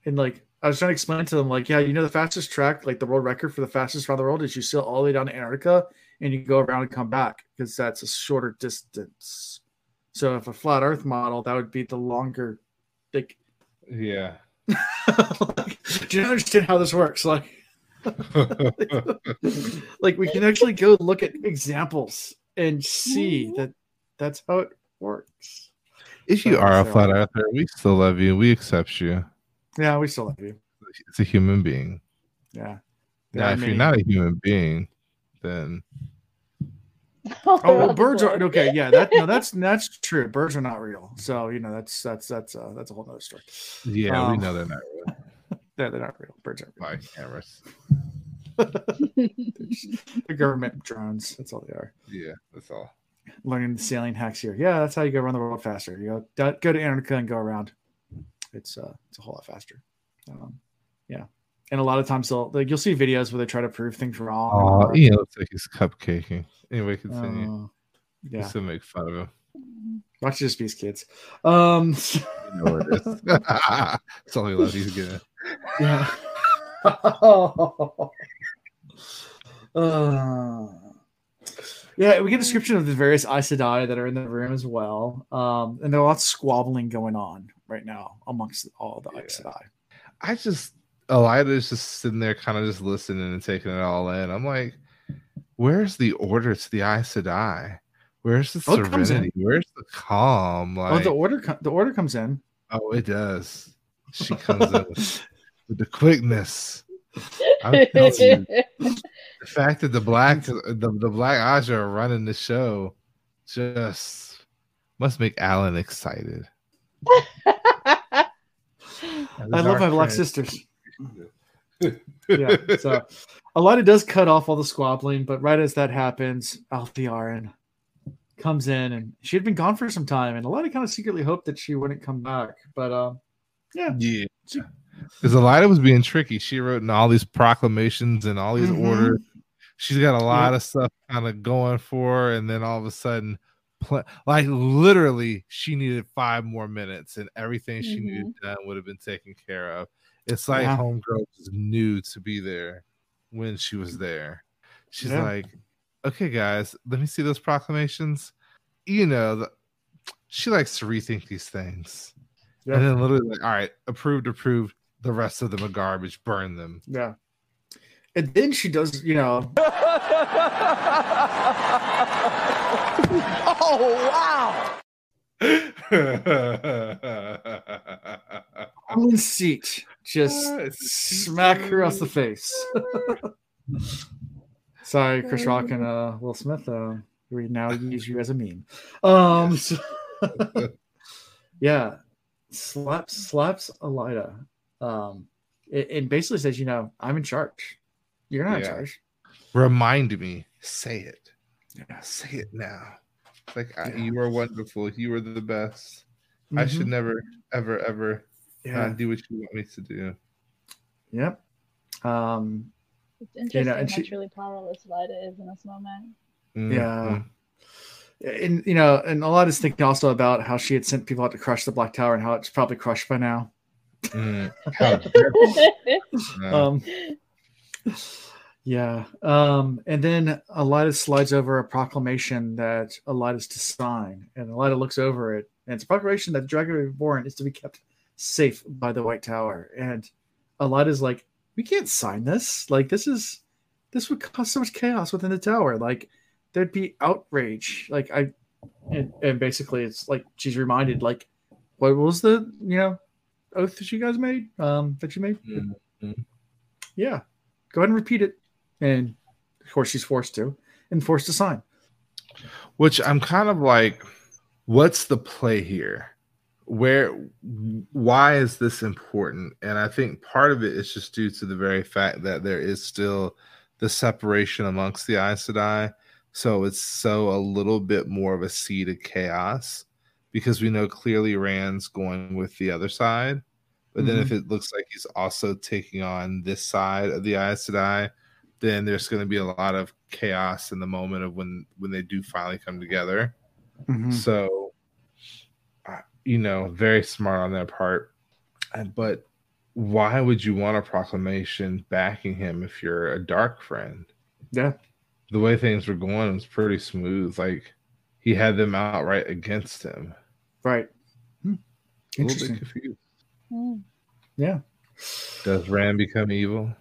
and like I was trying to explain to them, like, yeah, you know, the fastest track, like the world record for the fastest around the world, is you sail all the way down to Antarctica and you go around and come back because that's a shorter distance. So if a flat Earth model, that would be the longer. Like, Yeah. like, [laughs] do you understand how this works? Like, [laughs] like we can actually go look at examples and see that that's how it works. if you So- are a so- flat earther, we still love you. We accept you. Yeah, we still love you. It's a human being. Yeah. Now, I if you're not a human being, then [laughs] Oh, well, birds are okay. Yeah, that no, that's that's true. Birds are not real. So you know that's that's that's uh, that's a whole nother story. yeah, we Um, know they're not real [laughs] Yeah, they're not real. Birds aren't real. by cameras. [laughs] the government drones. That's all they are. Yeah, that's all. Learning the sailing hacks here. Yeah, that's how you go around the world faster. You go go to Antarctica and go around. It's uh, it's a whole lot faster. Um, yeah, and a lot of times they'll like you'll see videos where they try to prove things wrong. Oh, Ian looks like he's cupcaking. Anyway, continue. Uh, yeah, Just to make fun of him. watch this piece, kids. Um, You know it is. [laughs] That's all he loves. He's gonna. [laughs] yeah. [laughs] Uh, yeah, we get a description of the various Aes Sedai that are in the room as well. Um, and there are lots of squabbling going on right now amongst all the Aes Yeah. Sedai. I just Elaida's just sitting there, kind of just listening and taking it all in. I'm like, where's the order to the Aes Sedai? Where's the Oh, it comes in. serenity? Where's the calm? oh, the order co- the order comes in. oh, it does. She comes in with, with [laughs] the quickness. I'm telling you, the fact that the black [laughs] the, the black Ajah are running the show just must make Alan excited. [laughs] I love my black sisters. Yeah. So Elaida does cut off all the squabbling, but right as that happens, Alviarin comes in and she had been gone for some time, and Elaida kind of secretly hoped that she wouldn't come back. But um, yeah, Yeah. Because Elaida was being tricky. She wrote in all these proclamations and all these Mhm. orders. She's got a lot of stuff kind of going for her, and then all of a sudden, pl- like literally, she needed five more minutes, and everything she needed done would have been taken care of. It's like Yeah. Homegirl just knew to be there when she was there. She's Yeah. like, "Okay, guys, let me see those proclamations." You know, the, she likes to rethink these things. Yeah. And then literally like, all right, approved, approved. The rest of them are garbage. Burn them. yeah. And then she does, you know, [laughs] oh wow on the seat, just smack her across the face. [laughs] Sorry, Chris Rock and uh, Will Smith. Uh, we now use you as a meme. Um, so- [laughs] yeah, slaps slaps Elaida, um, it, and basically says, you know, I'm in charge. You're not Yeah. in charge. Remind me. Say it. Yeah. Say it now. Like I, you are wonderful. You are the best. I should Mhm. never, ever, ever Yeah. not do what you want me to do. Yep. Um, It's interesting and how she- truly powerless Lida is in this moment. Yeah. Mhm. and you know, and a lot is thinking also about how she had sent people out to crush the Black Tower and how it's probably crushed by now. Mm. [laughs] How dare- No. Um, yeah. Um, and then Elaida slides over a proclamation that Elaida's to sign, and Elaida looks over it, and it's a proclamation that the Dragon Reborn is to be kept safe by the White Tower. And a lot is like, "We can't sign this. Like, this is this would cause so much chaos within the tower. Like, there'd be outrage. Like, I." And, and basically, it's like she's reminded, like, what was the you know oath that you guys made? Um, that you made? Mhm. Yeah. Go ahead and repeat it. And of course, she's forced to and forced to sign. which I'm kind of like, what's the play here? Where, why is this important? And I think part of it is just due to the very fact that there is still the separation amongst the Aes Sedai. So it's so a little bit more of a seed of chaos because we know clearly Rand's going with the other side. But then if it looks like he's also taking on this side of the Aes Sedai, then there's going to be a lot of chaos in the moment of when when they do finally come together. Mhm. So, you know, very smart on their part. But why would you want a proclamation backing him if you're a dark friend? Yeah. The way things were going was pretty smooth. Like he had them outright against him. Right. Hmm. A little Interesting. bit confused. Hmm. Yeah. Does Rand become evil?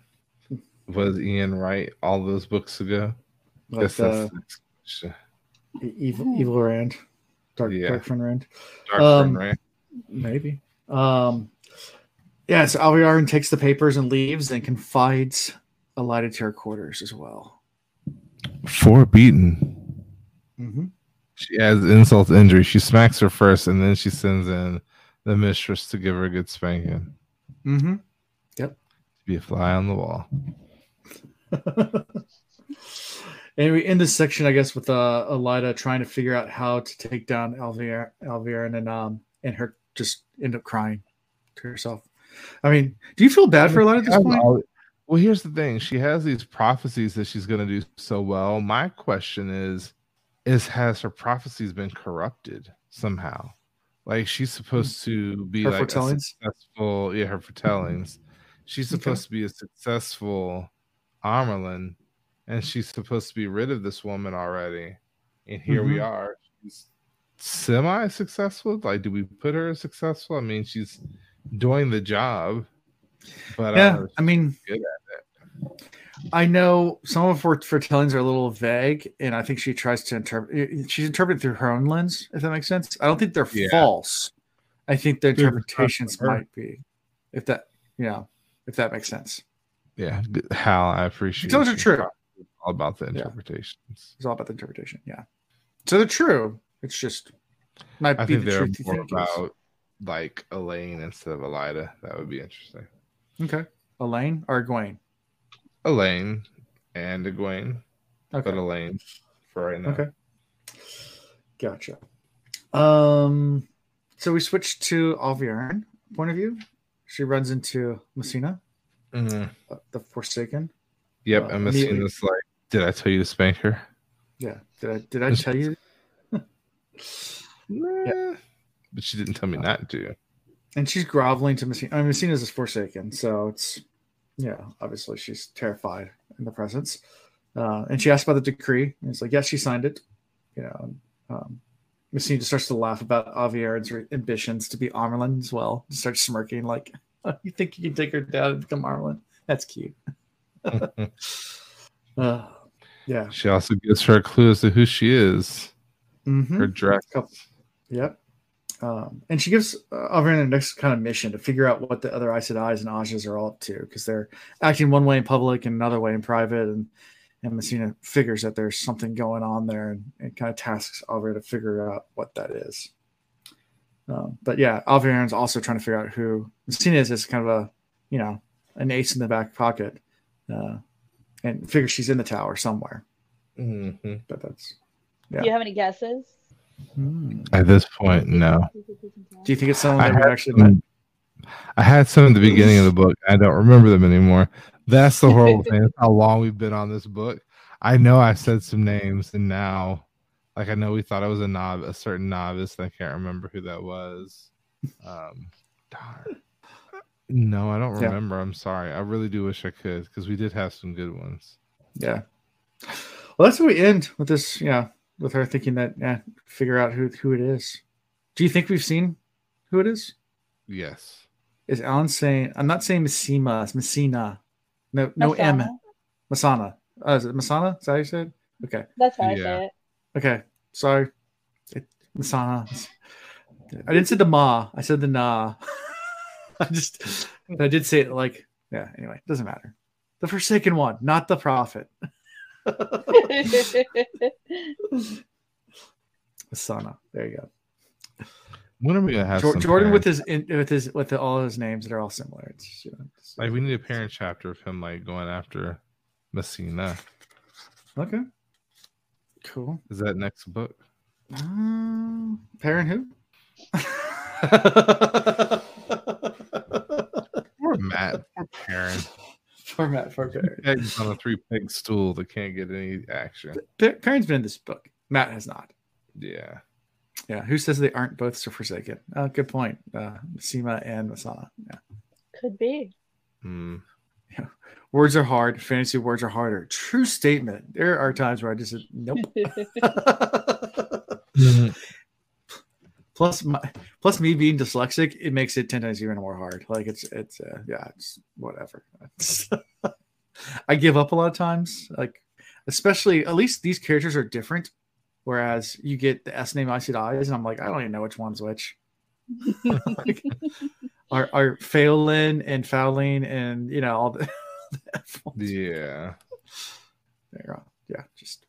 Was Ian right all those books ago? Like Guess uh, the next question. evil, evil Rand, dark, Yeah. dark friend Rand, Dark um, friend, right? maybe. Um, yeah. So Alviarin takes the papers and leaves, and confides Elaida to her quarters as well. Four beaten. Mm-hmm. She adds insult to injury. She smacks her first, and then she sends in the mistress to give her a good spanking. Mm-hmm. Yep. To be a fly on the wall. [laughs] and we end this section, I guess, with uh, Elaida trying to figure out how to take down Alvier, Alvier, and then um, and her just end up crying to herself. I mean, do you feel bad for Elaida at this point? Well, here's the thing: she has these prophecies that she's going to do so well. My question is, is has her prophecies been corrupted somehow? Like she's supposed to be Her like successful, yeah, her foretellings. She's Okay. supposed to be a successful Amyrlin, and she's supposed to be rid of this woman already. And here we Mhm. are. She's semi-successful. Like, do we put her as successful? I mean, she's doing the job, but yeah, uh, I mean, good I know some of her foretellings are a little vague, and I think she tries to interpret. She's interpreting through her own lens, if that makes sense. I don't think they're Yeah. false. I think the interpretations might be, if that, yeah, if that makes sense. yeah, Hal, I appreciate. Those are you true. All about the Yeah. interpretations. It's all about the interpretation. Yeah. So they're true. It's just might I be the truth more it is. about like Elayne instead of Elaida. That would be interesting. Okay. Elayne or Egwene? Elayne and Egwene, Okay. but Elayne for right now. Okay. Gotcha. Um, so we switch to Alviarin point of view. She runs into Messina, Mhm. uh, the Forsaken. Yep, Uh, missing this. Like, did I tell you to spank her? Yeah. Did I did I tell you? [laughs] Nah, but she didn't tell me not to. And she's groveling to Messina. I mean, Messina's is Forsaken, so it's yeah. Obviously, she's terrified in the presence. Uh, and she asked about the decree, and it's like, yes, she signed it. You know, um, Messina just starts to laugh about Avieren's re- ambitions to be Amyrlin as well. Just starts smirking, like, [laughs] oh, "You think you can take her down and become Amyrlin? That's cute." [laughs] uh, yeah. she also gives her a clue as to who she is. Mhm. Her dress. Yep. Um, and she gives uh, Avern the next kind of mission to figure out what the other Aes Sedais and Ajahs are all up to because they're acting one way in public and another way in private. And, and Messina figures that there's something going on there and, and kind of tasks Avern to figure out what that is. Um, but yeah, Avern's also trying to figure out who Messina is as kind of a, you know, an ace in the back pocket uh, and figure she's in the tower somewhere. Mhm. But that's, Yeah. Do you have any guesses? Hmm. At this point, no. do you think it's someone I that we had actually met? some- I had some at the beginning of the book. I don't remember them anymore. That's the horrible [laughs] thing. That's how long we've been on this book. I know I said some names, and now, like, I know we thought I was a novice, a certain novice. And I can't remember who that was. Um, darn. No, I don't Yeah. remember. I'm sorry. I really do wish I could because we did have some good ones. Yeah. Well, that's how we end with this. Yeah, with her thinking that yeah, figure out who who it is. Do you think we've seen who it is? Yes. Is Alan saying? I'm not saying Messima. It's Messina. No, no M. Masana? Masana. Oh, is it Masana? Is that how you said? Okay. That's how I Yeah. say it. Okay. Sorry. It, Masana. I didn't say the ma. I said the na. [laughs] [laughs] I just. I did say it like. Yeah. Anyway, doesn't matter. The Forsaken one, not the prophet. Masana. There you go. When are we gonna have Jor- some Jordan with his in, with his with the, all his names that are all similar. It's, you know, it's- like we need a Perrin chapter of him like going after Messina. okay. Cool. Is that next book? Um, Perrin who? [laughs] Poor Mat. Format for Perrin. Pegs on a three peg stool that can't get any action. Pa- Perrin's been in this book. Mat has not. Yeah. Yeah. Who says they aren't both so forsaken? Uh, good point. Uh, Sima and Masana. Yeah. Could be. Hmm. Words are hard. Fantasy words are harder. True statement. There are times where I just said, nope. [laughs] [laughs] [laughs] plus my plus me being dyslexic it makes it 10 times even more hard like it's it's uh, yeah it's whatever [laughs] i give up a lot of times like especially at least these characters are different whereas you get the s name i see eyes and i'm like i don't even know which one's which [laughs] like, are are Phelan and Fowling and you know all the, [laughs] the F ones. yeah. There you go. yeah just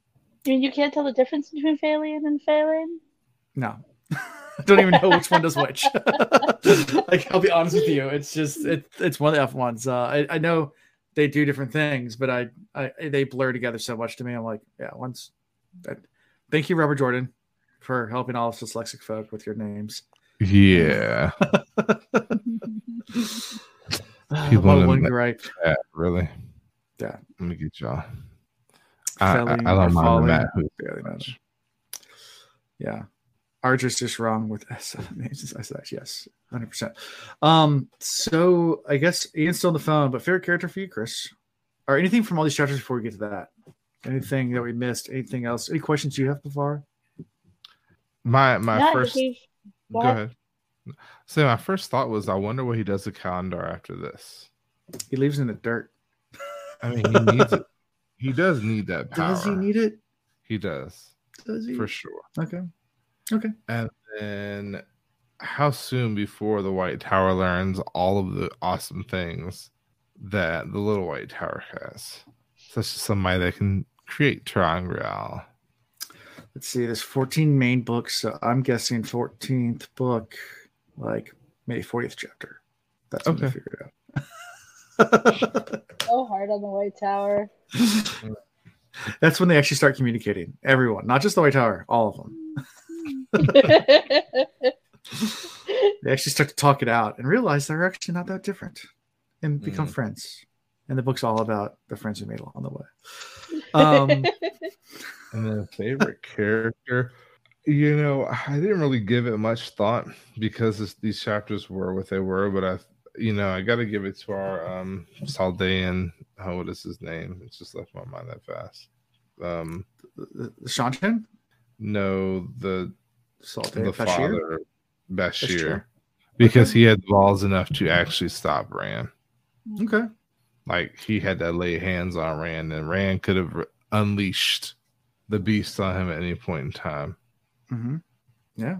I mean, you can't tell the difference between Phalian and Phelan? No. [laughs] I don't even know which one does which. [laughs] like I'll be honest with you, it's just it, it's one of the F ones. Uh, I, I know they do different things, but I, I they blur together so much to me. I'm like, yeah, once. That, thank you, Robert Jordan, for helping all us dyslexic folk with your names. Yeah. [laughs] Uh, People one the- gripe. yeah, really. Yeah. Let me get y'all. I, I, I don't mind the Matt Hoop barely much. Yeah. Archer's just wrong with S. [laughs] I said yes, 100%. Um, so I guess Ian's still on the phone, but favorite character for you, Chris? Or anything from all these chapters before we get to that? Anything that we missed? Anything else? Any questions you have before? My my No, I first go ahead. So my first thought was, I wonder what he does to Callandor after this. He leaves in the dirt. I mean, he needs it. He does need that power. [laughs] Does he need it? He does Does he? for sure. Okay. Okay. And then, how soon before the White Tower learns all of the awesome things that the Little White Tower has, such as somebody that can create ter'angreal. Let's see. There's 14 main books. So I'm guessing 14th book, like maybe 40th chapter. That's when they Okay. figure it out. so hard on the White Tower. [laughs] That's when they actually start communicating. Everyone, not just the White Tower, all of them. They actually start to talk it out and realize they're actually not that different and become Mm. friends. And the book's all about the friends we made along the way. Um, [laughs] And then favorite character, you know, I didn't really give it much thought because this, these chapters were what they were. But I, you know, I got to give it to our um Saldaean. Oh, what is his name? It's just left my mind that fast. Um, the, the Shantan, no, the Salte, the Bashere. father Bashere, Bashere. because he had balls enough to actually stop Rand. Okay. Like he had to lay hands on Rand, and Rand could have unleashed the beast on him at any point in time. Mm-hmm. Yeah.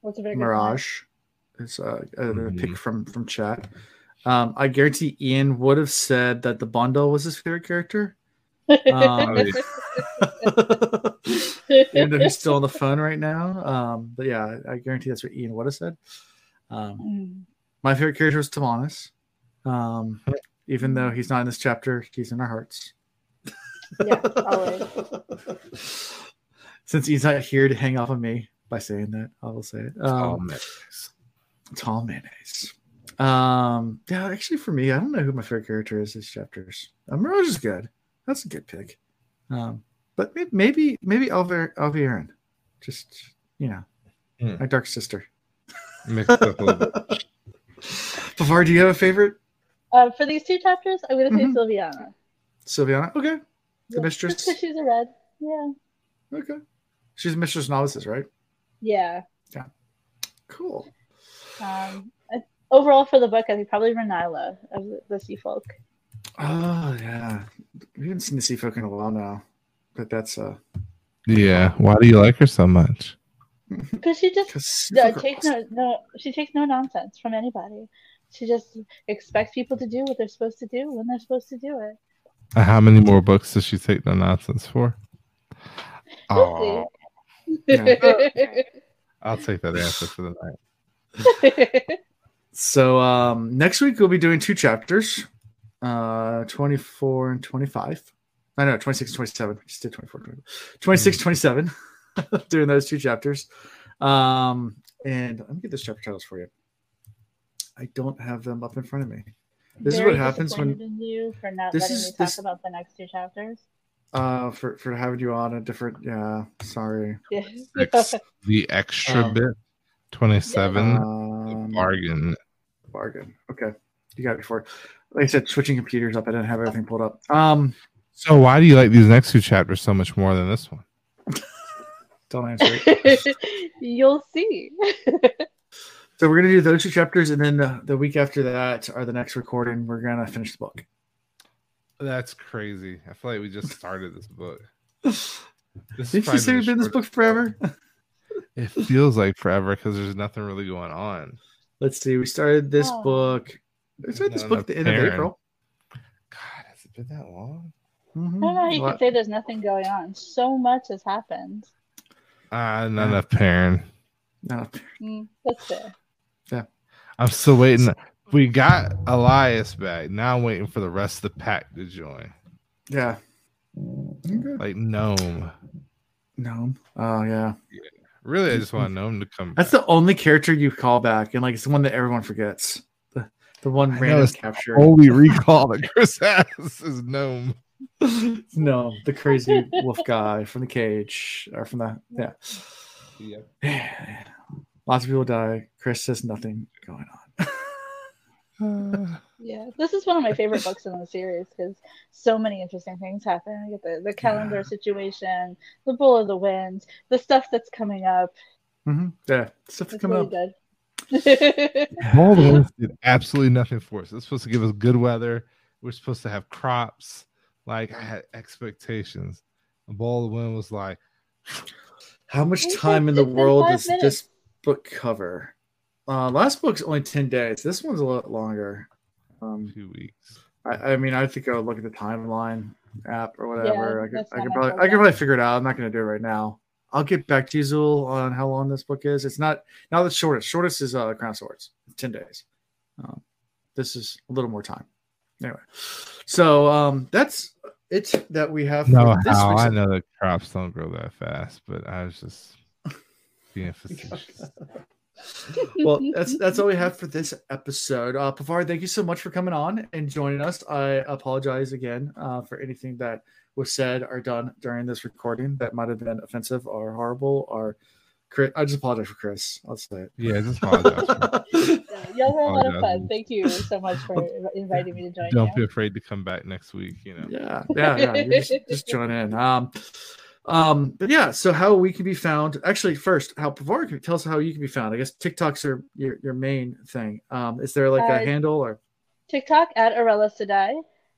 What's a bigger Miraj is uh, a, a Mhm. pick from from chat. Um, I guarantee Ian would have said that the bundle was his favorite character. [laughs] Um, [laughs] Even though he's still on the phone right now. Um, but yeah, I guarantee that's what Ian would have said. Um, Mm. my favorite character was Timanis. Um, even though he's not in this chapter, he's in our hearts. Yeah, always. [laughs] Since he's not here to hang off on me by saying that, I will say it. Um, tall mayonnaise. Um, yeah, actually, for me, I don't know who my favorite character is these chapters. Um, Miraj is good. That's a good pick. Um, but may- maybe maybe Alver Alviren, just you know, Hmm. my dark sister. mixed up a little bit. [laughs] Pevara, do you have a favorite? Uh, for these two chapters, I'm gonna say Mhm. Silviana. Silviana? Okay. The Yeah, mistress? just 'cause she's a red. Yeah. Okay. She's a mistress of novices, right? Yeah. Yeah. Cool. Um, I- overall for the book, I think probably Renaile of the, the Sea Folk. Oh yeah. We haven't seen the sea folk in a while now. But that's uh Yeah, why do you like her so much? [laughs] Because she just because no, takes no, no, she takes no nonsense from anybody. She just expects people to do what they're supposed to do when they're supposed to do it. Uh, How many more books does she take no nonsense for? Oh, [laughs] I'll take that answer for the night. [laughs] So um, next week we'll be doing two chapters, uh, 24 and 25. I know 26 27. We just did 24, 25. 26, 27. [laughs] doing those two chapters. Um, and let me get those chapter titles for you. I don't have them up in front of me. This is what happens when you for not This letting is- me talk this- about the next two chapters. uh for for having you on a different yeah sorry Yeah. Six, [laughs] the extra Um, bit, 27, um, bargain. bargain okay you got it before like i said switching computers up i didn't have everything pulled up um So why do you like these next two chapters so much more than this one? [laughs] don't answer it [laughs] You'll see. So we're gonna do those two chapters, and then the, the week after that, or the next recording, we're gonna finish the book. That's crazy. I feel like we just started this book. [laughs] This is Didn't you say we've been in this book forever? It feels like forever because there's nothing really going on. Let's see. We started this Oh. book. We started this book at the end of April. God, has it been that long? Mhm. I don't know how you Well, can say there's nothing going on. So much has happened. Ah, not enough pairing. no. Mm, that's fair. Yeah. I'm still waiting. we got Elyas back. Now I'm waiting for the rest of the pack to join. Yeah. Like Noam. Noam. Oh yeah. Really, I just want Noam to come. That's back. the only character you call back, and like it's the one that everyone forgets. The the one I know, random it's the capture. Holy recall that Chris [laughs] has is Noam. [laughs] no, the crazy wolf guy from the cage or from the yeah. Yeah. [sighs] Lots of people die. Chris says nothing going on. Uh, [sighs] Yeah, this is one of my favorite books in the series because so many interesting things happen. You get the, the Callandor Yeah. situation, the Bowl of the Wind, the stuff that's coming up. hmm Yeah, stuff It's coming really up. good. [laughs] All the winds did absolutely nothing for us. It's supposed to give us good weather. We're supposed to have crops. Like I had expectations. The ball the wind was like, [sighs] How much time in the world five does this book cover? Uh, last book's only ten days. This one's a lot longer. Um, two weeks. I, I mean, I think I would look at the timeline app or whatever. Yeah, I could, I could probably, I program. could probably figure it out. I'm not going to do it right now. I'll get back to you, Zool, on how long this book is. It's not now the shortest. Shortest is uh, Crown of Swords, ten days. Um, this is a little more time. Anyway, so um, that's it that we have. No, this how I know that crops don't grow that fast, but I was just being facetious. [laughs] well, that's that's all we have for this episode. Uh, Pevara, thank you so much for coming on and joining us. I apologize again uh, for anything that was said or done during this recording that might have been offensive or horrible. Or Chris, I just apologize for Chris. I'll say it. Yeah, just apologize. [laughs] Y'all were a lot of fun. Thank you so much for inviting me to join Don't be afraid to come back next week. You know. yeah, yeah, yeah. Just, [laughs] just join in. Um, um, but yeah. So how we can be found? Actually, first, how Pevara can tell us how you can be found. I guess TikToks are your your main thing. Um, is there like a Uh, handle or? TikTok at Arella Sedai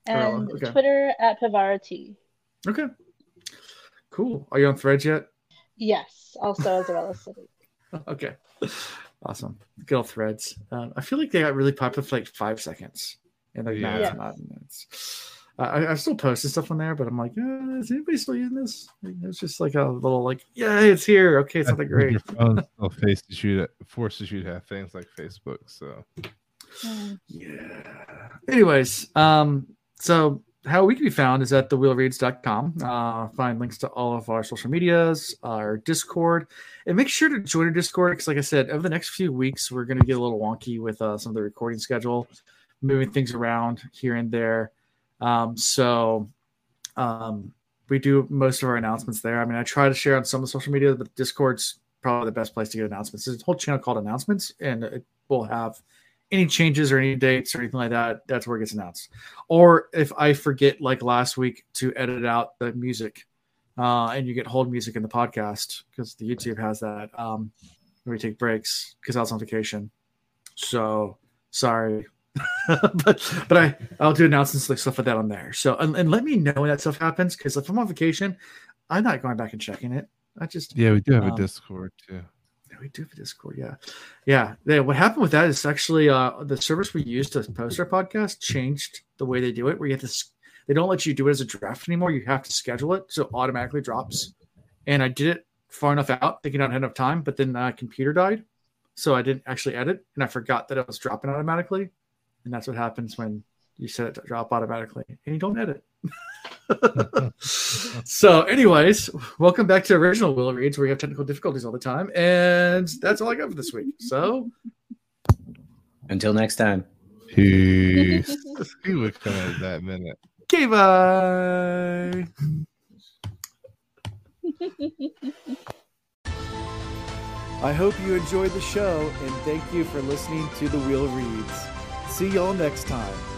Arella, and okay. Twitter at Pavara T. Okay. Cool. Are you on Threads yet? Yes, also as Arella [laughs] Sedai. okay. Awesome. Good old threads. Um, I feel like they got really popular for like five seconds. And like now Yeah. it's not. and It's, I, I still posted stuff on there, but I'm like, uh, is anybody still using this? Like, It's just like a little like, yeah, it's here. Okay, it's I not that great. Your phone [laughs] still faces you to, forces you to have things like Facebook. So Mm. Yeah. Anyways, um, so how we can be found is at thewheelreads.com. Uh, find links to all of our social medias, our Discord, and make sure to join our Discord because, like I said, over the next few weeks, we're going to get a little wonky with uh, some of the recording schedule, moving things around here and there. Um, so um, we do most of our announcements there. I mean, I try to share on some of the social media, but Discord's probably the best place to get announcements. There's a whole channel called Announcements, and it will have any changes or any dates or anything like that, that's where it gets announced. Or if I forget, like last week, to edit out the music, uh, and you get hold music in the podcast because the YouTube has that. Um, we take breaks because I was on vacation. So sorry, [laughs] but but I I'll do announcements like stuff like that on there. So and, and let me know when that stuff happens because if I'm on vacation, I'm not going back and checking it. I just yeah, we do have a Um, Discord too. We do have a Discord. Yeah, yeah. what happened with that is actually uh, the service we use to post our podcast changed the way they do it. Where you have to, they don't let you do it as a draft anymore. You have to schedule it, so it automatically drops. And I did it far enough out, thinking I had enough time, but then my computer died, so I didn't actually edit, and I forgot that it was dropping automatically. And that's what happens when you set it to drop automatically and you don't edit. [laughs] [laughs] so, anyways, welcome back to original Wheel Reads, where we have technical difficulties all the time, and that's all I got for this week. So, Until next time. Peace. [laughs] he would come at that minute. okay, bye. I hope you enjoyed the show, and thank you for listening to the Wheel Reads. See y'all next time.